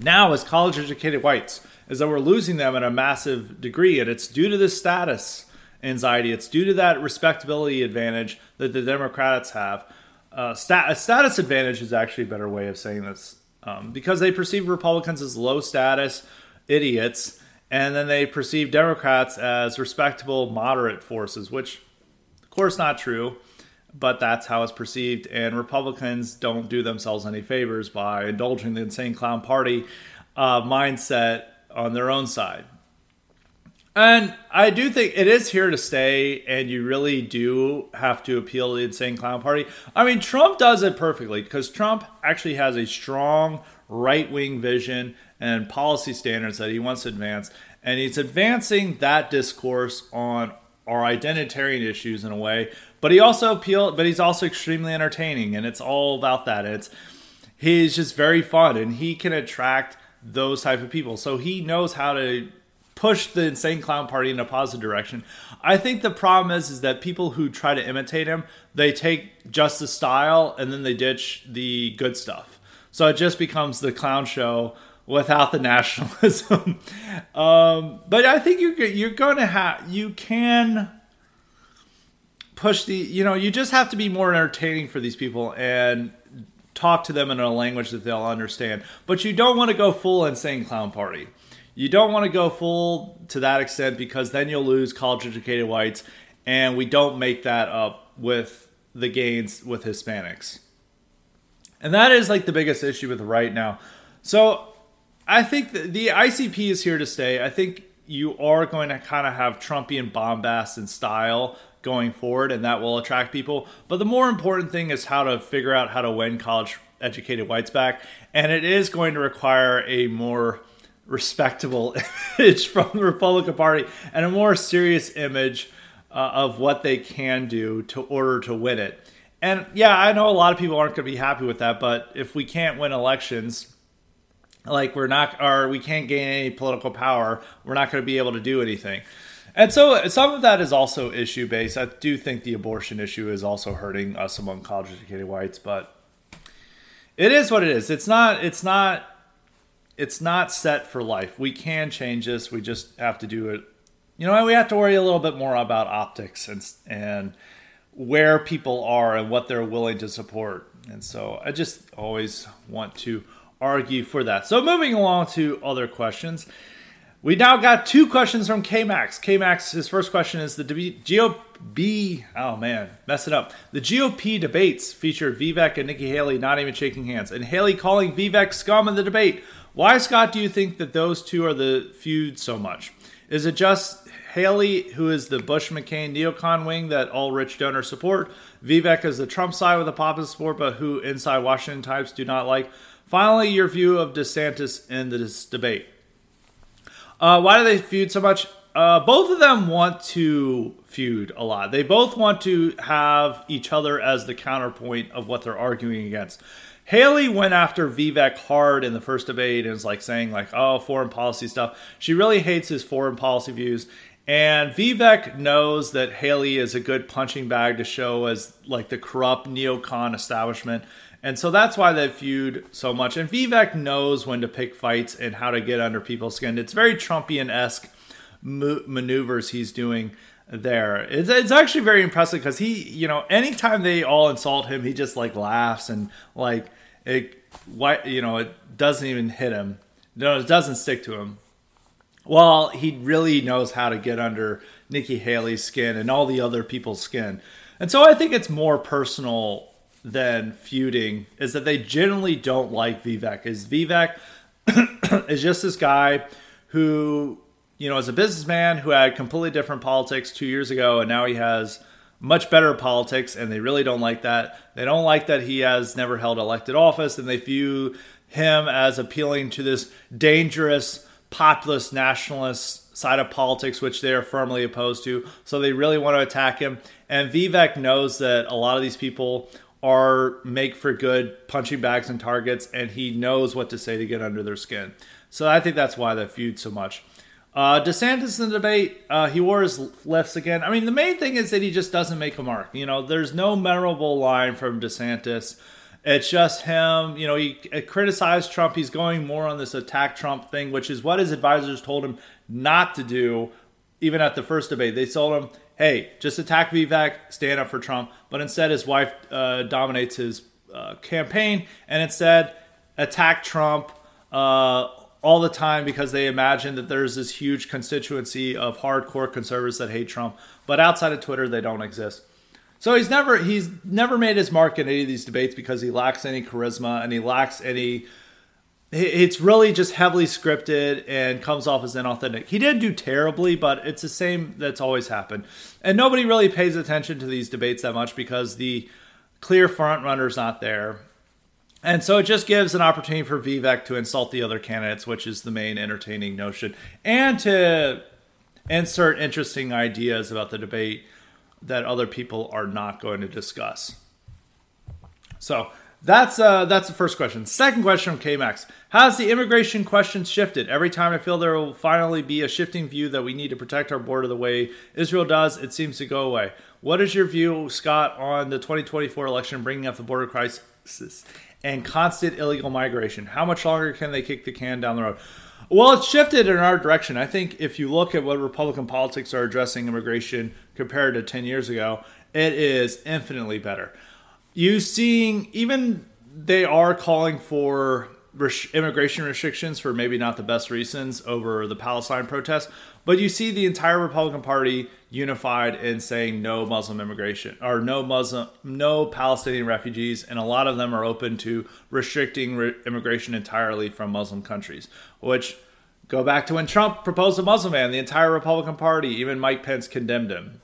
now is college educated whites, is that we're losing them in a massive degree. And it's due to this status anxiety, it's due to that respectability advantage that the Democrats have uh, stat- a status advantage is actually a better way of saying this um, because they perceive Republicans as low status idiots, and then they perceive Democrats as respectable, moderate forces, which, of course, not true, but that's how it's perceived. And Republicans don't do themselves any favors by indulging the insane clown party uh, mindset on their own side. And I do think it is here to stay, and you really do have to appeal to the insane clown party. I mean, Trump does it perfectly because Trump actually has a strong right wing vision and policy standards that he wants to advance, and he's advancing that discourse on our identitarian issues in a way. But he also appeal, but he's also extremely entertaining, and it's all about that. It's he's just very fun, and he can attract those type of people. So he knows how to push the insane clown party in a positive direction. I think the problem is is that people who try to imitate him, they take just the style and then they ditch the good stuff. So it just becomes the clown show without the nationalism. um, but I think you're you're going to have you can push the you know you just have to be more entertaining for these people and talk to them in a language that they'll understand. But you don't want to go full insane clown party. You don't want to go full to that extent because then you'll lose college educated whites, and we don't make that up with the gains with Hispanics. And that is like the biggest issue with right now. So I think the, the ICP is here to stay. I think you are going to kind of have Trumpian bombast and style going forward, and that will attract people. But the more important thing is how to figure out how to win college educated whites back. And it is going to require a more respectable image from the Republican Party and a more serious image uh, of what they can do to order to win it. And yeah, I know a lot of people aren't going to be happy with that, but if we can't win elections, like we're not, or we can't gain any political power, we're not going to be able to do anything. And so some of that is also issue based. I do think the abortion issue is also hurting us among college educated whites, but it is what it is. It's not, it's not it's not set for life. We can change this. We just have to do it. You know, we have to worry a little bit more about optics and and where people are and what they're willing to support. And so I just always want to argue for that. So moving along to other questions. We now got two questions from KMax. KMax, his first question is the GOP. Oh man, mess it up. The GOP debates featured Vivek and Nikki Haley not even shaking hands, and Haley calling Vivek scum in the debate. Why, Scott, do you think that those two are the feud so much? Is it just Haley, who is the Bush McCain neocon wing that all rich donors support? Vivek is the Trump side with the populist support, but who inside Washington types do not like? Finally, your view of DeSantis in this debate. Uh, why do they feud so much? Uh, both of them want to feud a lot. They both want to have each other as the counterpoint of what they're arguing against. Haley went after Vivek hard in the first debate and was like saying like, "Oh, foreign policy stuff." She really hates his foreign policy views. And Vivek knows that Haley is a good punching bag to show as like the corrupt neocon establishment. And so that's why they feud so much. And Vivek knows when to pick fights and how to get under people's skin. It's very Trumpian esque maneuvers he's doing there. It's, it's actually very impressive because he, you know, anytime they all insult him, he just like laughs and like it, why, you know, it doesn't even hit him. No, it doesn't stick to him. Well, he really knows how to get under Nikki Haley's skin and all the other people's skin. And so I think it's more personal than feuding is that they generally don't like Vivek. Is Vivek is just this guy who you know, as a businessman who had completely different politics two years ago, and now he has much better politics, and they really don't like that. They don't like that he has never held elected office, and they view him as appealing to this dangerous populist nationalist side of politics, which they are firmly opposed to. So they really want to attack him. And Vivek knows that a lot of these people are make for good punching bags and targets, and he knows what to say to get under their skin. So I think that's why they feud so much. Uh, DeSantis in the debate, uh, he wore his lifts again. I mean, the main thing is that he just doesn't make a mark. You know, there's no memorable line from DeSantis. It's just him. You know, he criticized Trump. He's going more on this attack Trump thing, which is what his advisors told him not to do, even at the first debate. They told him, hey, just attack Vivek, stand up for Trump. But instead, his wife uh, dominates his uh, campaign and instead attack Trump uh, all the time because they imagine that there's this huge constituency of hardcore conservatives that hate Trump. But outside of Twitter, they don't exist. So he's never he's never made his mark in any of these debates because he lacks any charisma and he lacks any. It's really just heavily scripted and comes off as inauthentic. He didn't do terribly, but it's the same that's always happened. And nobody really pays attention to these debates that much because the clear front runner's not there. And so it just gives an opportunity for Vivek to insult the other candidates, which is the main entertaining notion, and to insert interesting ideas about the debate that other people are not going to discuss. So that's uh, that's the first question. Second question from KMax: Has the immigration question shifted? Every time I feel there will finally be a shifting view that we need to protect our border the way Israel does, it seems to go away. What is your view, Scott, on the 2024 election bringing up the border crisis and constant illegal migration. How much longer can they kick the can down the road? Well, it's shifted in our direction. I think if you look at what Republican politics are addressing immigration compared to 10 years ago, it is infinitely better. You seeing even they are calling for immigration restrictions for maybe not the best reasons over the Palestine protests, but you see the entire Republican Party unified in saying no Muslim immigration or no Muslim, no Palestinian refugees, and a lot of them are open to restricting re- immigration entirely from Muslim countries. Which go back to when Trump proposed a Muslim ban, the entire Republican Party, even Mike Pence, condemned him.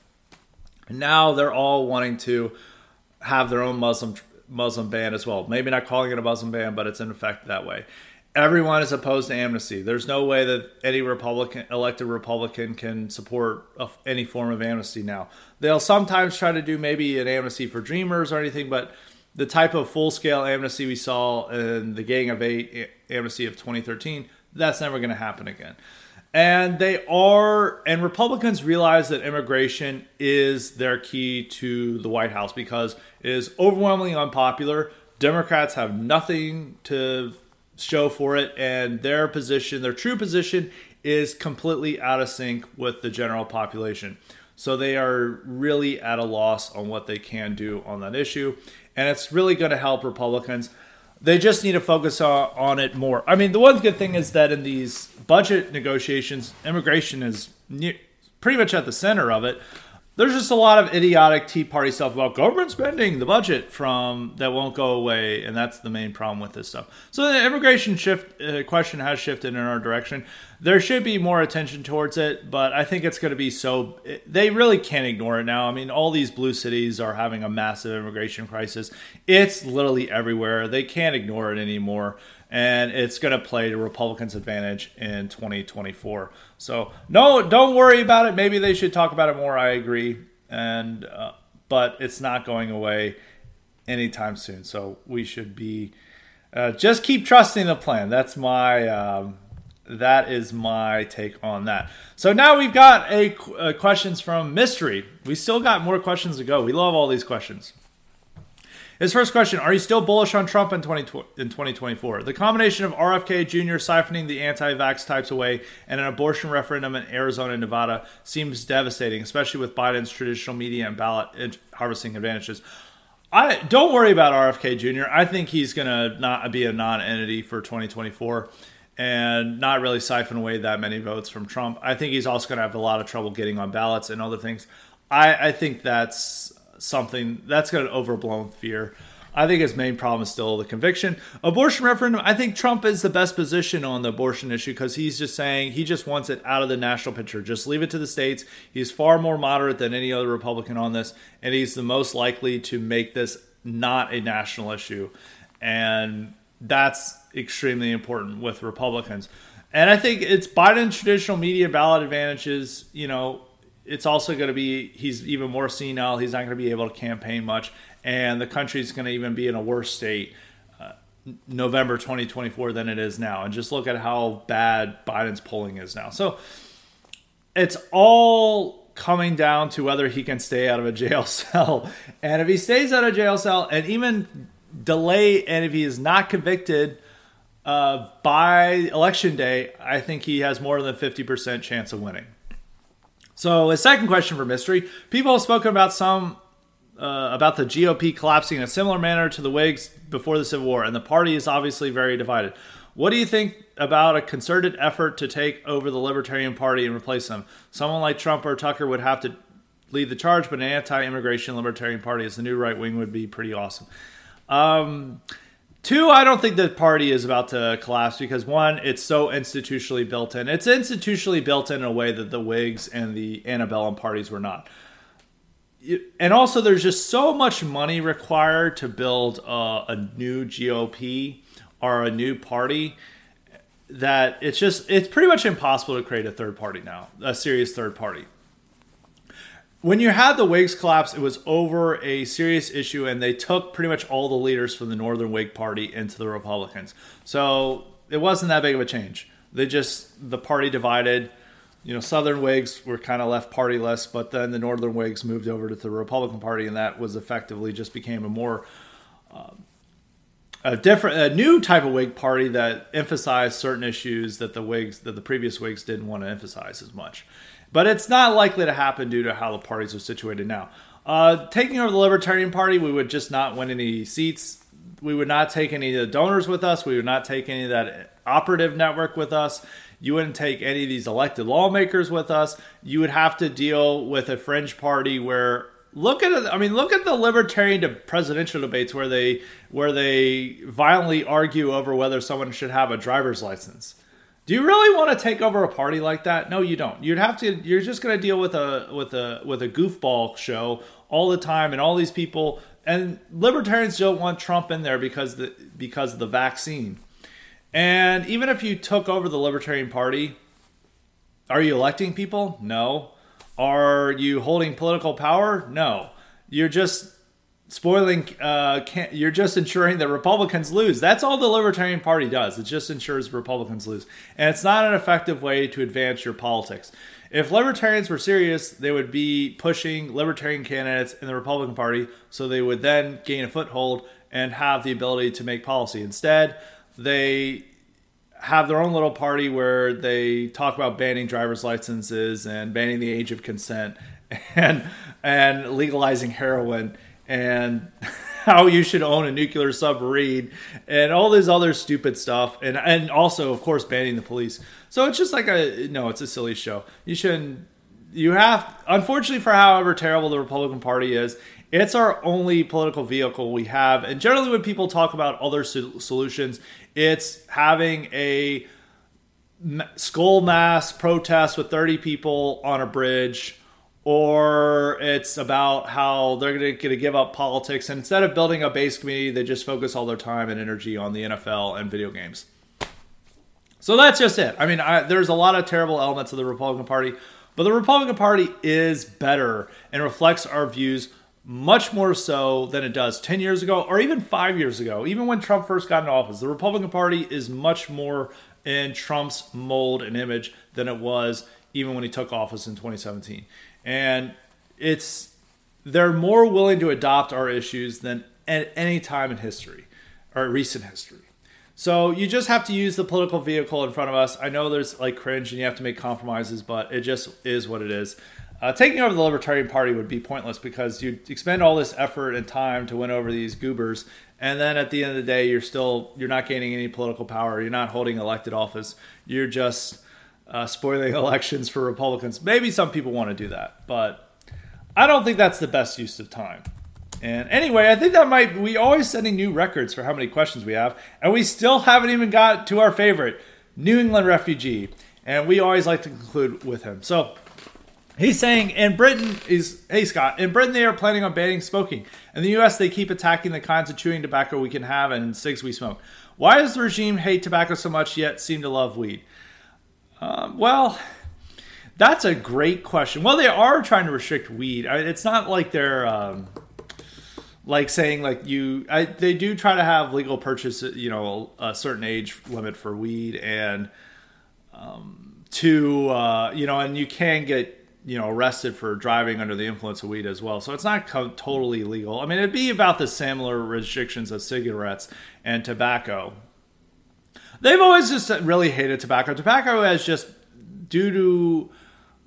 And now they're all wanting to have their own Muslim Muslim ban as well. Maybe not calling it a Muslim ban, but it's in effect that way everyone is opposed to amnesty. There's no way that any Republican elected Republican can support any form of amnesty now. They'll sometimes try to do maybe an amnesty for Dreamers or anything, but the type of full scale amnesty we saw in the Gang of Eight amnesty of 2013, that's never going to happen again. And they are, and Republicans realize that immigration is their key to the White House because is overwhelmingly unpopular. Democrats have nothing to show for it, and their position, their true position, is completely out of sync with the general population. So they are really at a loss on what they can do on that issue, and it's really going to help Republicans. They just need to focus on, on it more. I mean, the one good thing is that in these budget negotiations, immigration is pretty much at the center of it there's just a lot of idiotic Tea Party stuff about government spending, the budget from that won't go away, and that's the main problem with this stuff. So the immigration shift uh, question has shifted in our direction. There should be more attention towards it, but I think it's going to be so. They really can't ignore it now. I mean, all these blue cities are having a massive immigration crisis. It's literally everywhere. They can't ignore it anymore and it's going to play to Republicans' advantage in 2024. So no, don't worry about it. Maybe they should talk about it more. I agree, and uh, but it's not going away anytime soon. So we should be uh, just keep trusting the plan. That's my um, that is my take on that. So now we've got a, a questions from mystery. We still got more questions to go. We love all these questions. His first question Are you still bullish on Trump in, 20, in 2024? The combination of RFK Jr. siphoning the anti vax types away and an abortion referendum in Arizona and Nevada seems devastating, especially with Biden's traditional media and ballot harvesting advantages. I don't worry about RFK Jr. I think he's going to not be a non-entity for 2024 and not really siphon away that many votes from Trump. I think he's also going to have a lot of trouble getting on ballots and other things. I, I think that's something that's got an overblown fear. I think his main problem is still the conviction. Abortion referendum, I think Trump is the best position on the abortion issue because he's just saying he just wants it out of the national picture. Just leave it to the states. He's far more moderate than any other Republican on this, and he's the most likely to make this not a national issue. And that's extremely important with Republicans. And I think it's Biden's traditional media ballot advantages, you know, it's also going to be he's even more senile. He's not going to be able to campaign much, and the country's going to even be in a worse state uh, November 2024 than it is now. And just look at how bad Biden's polling is now. So it's all coming down to whether he can stay out of a jail cell. And if he stays out of jail cell and even delay, and if he is not convicted uh, by election day, I think he has more than 50% chance of winning. So, a second question for mystery: People have spoken about some uh, about the GOP collapsing in a similar manner to the Whigs before the Civil War, and the party is obviously very divided. What do you think about a concerted effort to take over the Libertarian Party and replace them? Someone like Trump or Tucker would have to lead the charge, but an anti-immigration Libertarian Party as the new right wing would be pretty awesome. Um, Two, I don't think the party is about to collapse because one, it's so institutionally built in. It's institutionally built in, in a way that the Whigs and the antebellum parties were not. And also, there's just so much money required to build a, a new GOP or a new party that it's just it's pretty much impossible to create a third party now, a serious third party when you had the Whigs collapse, it was over a serious issue, and they took pretty much all the leaders from the Northern Whig Party into the Republicans. So it wasn't that big of a change. They just the party divided. You know, Southern Whigs were kind of left partyless, but then the Northern Whigs moved over to the Republican Party, and that was effectively just became a more uh, a different, a new type of Whig party that emphasized certain issues that the Whigs, that the previous Whigs didn't want to emphasize as much. But it's not likely to happen due to how the parties are situated now. Uh, taking over the Libertarian Party, we would just not win any seats. We would not take any of the donors with us. We would not take any of that operative network with us. You wouldn't take any of these elected lawmakers with us. You would have to deal with a fringe party where look at. I mean, look at the libertarian presidential debates where they where they violently argue over whether someone should have a driver's license. Do you really want to take over a party like that? No, you don't. You'd have to. You're just going to deal with a with a with a goofball show all the time, and all these people. And libertarians don't want Trump in there because the because of the vaccine. And even if you took over the Libertarian Party, are you electing people? No. Are you holding political power? No. You're just spoiling uh, you're just ensuring that republicans lose. That's all the libertarian party does. It just ensures republicans lose. And it's not an effective way to advance your politics. If libertarians were serious they would be pushing libertarian candidates in the republican party so they would then gain a foothold and have the ability to make policy. Instead they have their own little party where they talk about banning driver's licenses and banning the age of consent and and legalizing heroin and how you should own a nuclear submarine and all this other stupid stuff. And and also of course banning the police. So it's just like a no it's a silly show. You shouldn't you have unfortunately for however terrible the republican party is it's our only political vehicle we have. And generally when people talk about other solutions it's having a skull mass protest with 30 people on a bridge or it's about how they're going to give up politics and instead of building a base community they just focus all their time and energy on the nfl and video games. So that's just it. I mean I, there's a lot of terrible elements of the republican party but the republican party is better and reflects our views much more so than it does 10 years ago or even five years ago even when trump first got in office. The republican party is much more in trump's mold and image than it was even when he took office in 2017 and it's they're more willing to adopt our issues than at any time in history or recent history. So you just have to use the political vehicle in front of us. I know there's like cringe and you have to make compromises, but it just is what it is. Uh, taking over the Libertarian Party would be pointless because you expend all this effort and time to win over these goobers, and then at the end of the day, you're still you're not gaining any political power. You're not holding elected office. You're just uh, spoiling elections for Republicans. Maybe some people want to do that, but I don't think that's the best use of time. And anyway, I think that might we always setting new records for how many questions we have, and we still haven't even got to our favorite New England refugee, and we always like to conclude with him. So he's saying in Britain is hey Scott, in Britain they are planning on banning smoking. In the US they keep attacking the kinds of chewing tobacco we can have and cigs we smoke. Why does the regime hate tobacco so much yet seem to love weed? Um, well, That's a great question. Well, they are trying to restrict weed. I, it's not like they're um, like saying like you. I, they do try to have legal purchase. You know, a certain age limit for weed and um, to uh, you know, and you can get you know arrested for driving under the influence of weed as well. So it's not co- totally legal. I mean, it'd be about the similar restrictions of cigarettes and tobacco. They've always just really hated tobacco. Tobacco has just due to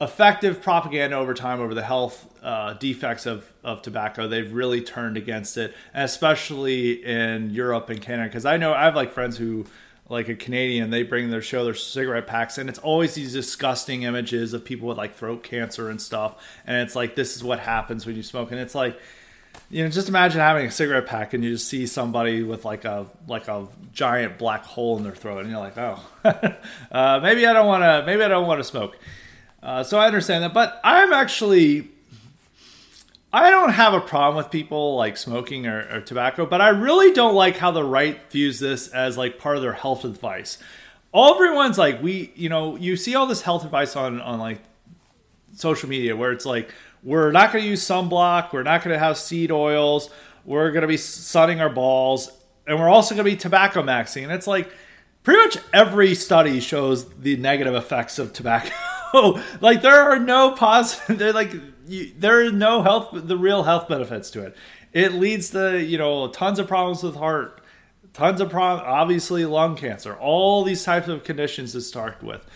effective propaganda over time over the health uh, defects of, of tobacco they've really turned against it especially in europe and canada because i know i have like friends who like a Canadian, they bring their show their cigarette packs, and it's always these disgusting images of people with like throat cancer and stuff. And it's like this is what happens when you smoke, and it's like you know just imagine having a cigarette pack and you just see somebody with like a like a giant black hole in their throat, and you're like, oh, uh, maybe I don't want to, maybe I don't want to smoke. Uh, so I understand that, but I'm actually I don't have a problem with people like smoking or, or, tobacco, but I really don't like how the right views this as like part of their health advice. All everyone's like, we, you know, you see all this health advice on on like social media where it's like, we're not going to use sunblock, we're not going to have seed oils, we're going to be sunning our balls, and we're also going to be tobacco maxing. And it's like, pretty much every study shows the negative effects of tobacco. like there are no positive. They're like you, there are no health, the real health benefits to it. It leads to you know tons of problems with heart, tons of problems. Obviously, lung cancer, all these types of conditions to start with,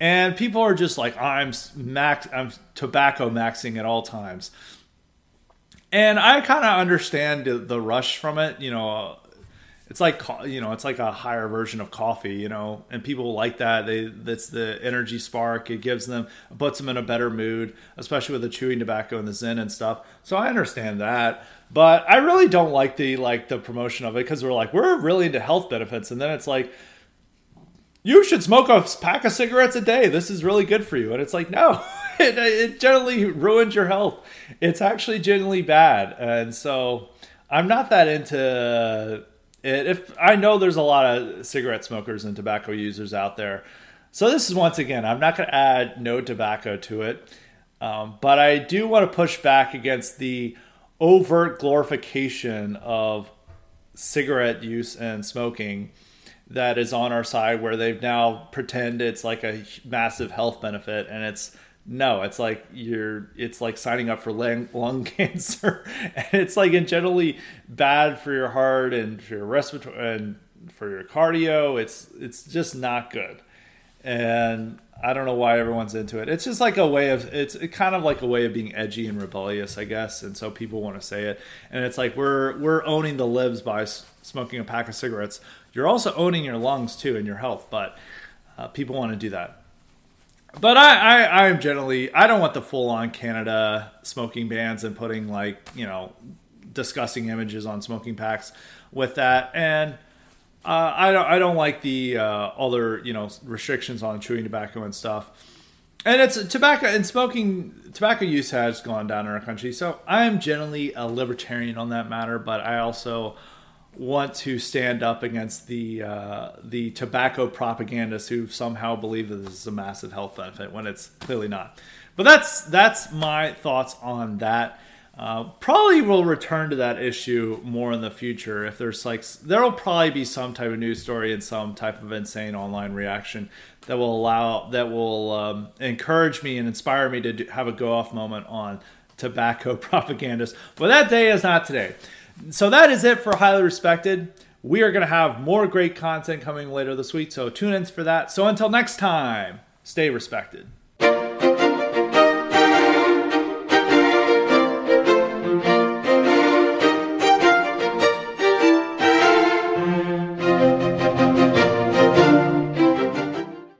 and people are just like I'm max, I'm tobacco maxing at all times. And I kind of understand the rush from it. You know, it's like you know it's like a higher version of coffee you know and people like that they that's the energy spark it gives them puts them in a better mood especially with the chewing tobacco and the Zyn and stuff so i understand that but i really don't like the like the promotion of it because we're like we're really into health benefits and then it's like you should smoke a pack of cigarettes a day. This is really good for you. And it's like no it, it generally ruins your health. It's actually generally bad. And so i'm not that into it. if I know there's a lot of cigarette smokers and tobacco users out there, so this is once again, I'm not going to add no tobacco to it, um, but I do want to push back against the overt glorification of cigarette use and smoking that is on our side, where they've now pretend it's like a massive health benefit, and it's no, it's like you're it's like signing up for lung, lung cancer. and it's like in generally bad for your heart and for your respiratory and for your cardio. It's it's just not good. And I don't know why everyone's into it. It's just like a way of it's kind of like a way of being edgy and rebellious, I guess. And so people want to say it. And it's like we're we're owning the libs by smoking a pack of cigarettes. You're also owning your lungs too and your health, but uh, people want to do that. But I, I I'm generally I don't want the full on Canada smoking bans and putting like you know disgusting images on smoking packs with that. And uh, I don't I don't like the uh, other you know restrictions on chewing tobacco and stuff. And it's tobacco and smoking tobacco use has gone down in our country. So I am generally a libertarian on that matter but I also want to stand up against the uh, the tobacco propagandists who somehow believe that this is a massive health benefit when it's clearly not. But that's that's my thoughts on that. Uh, probably will return to that issue more in the future if there's like there'll probably be some type of news story and some type of insane online reaction that will allow that will um, encourage me and inspire me to do, have a go off moment on tobacco propagandists. But that day is not today so that is it for highly respected. We are going to have more great content coming later this week, so tune in for that. So until next time, stay respected.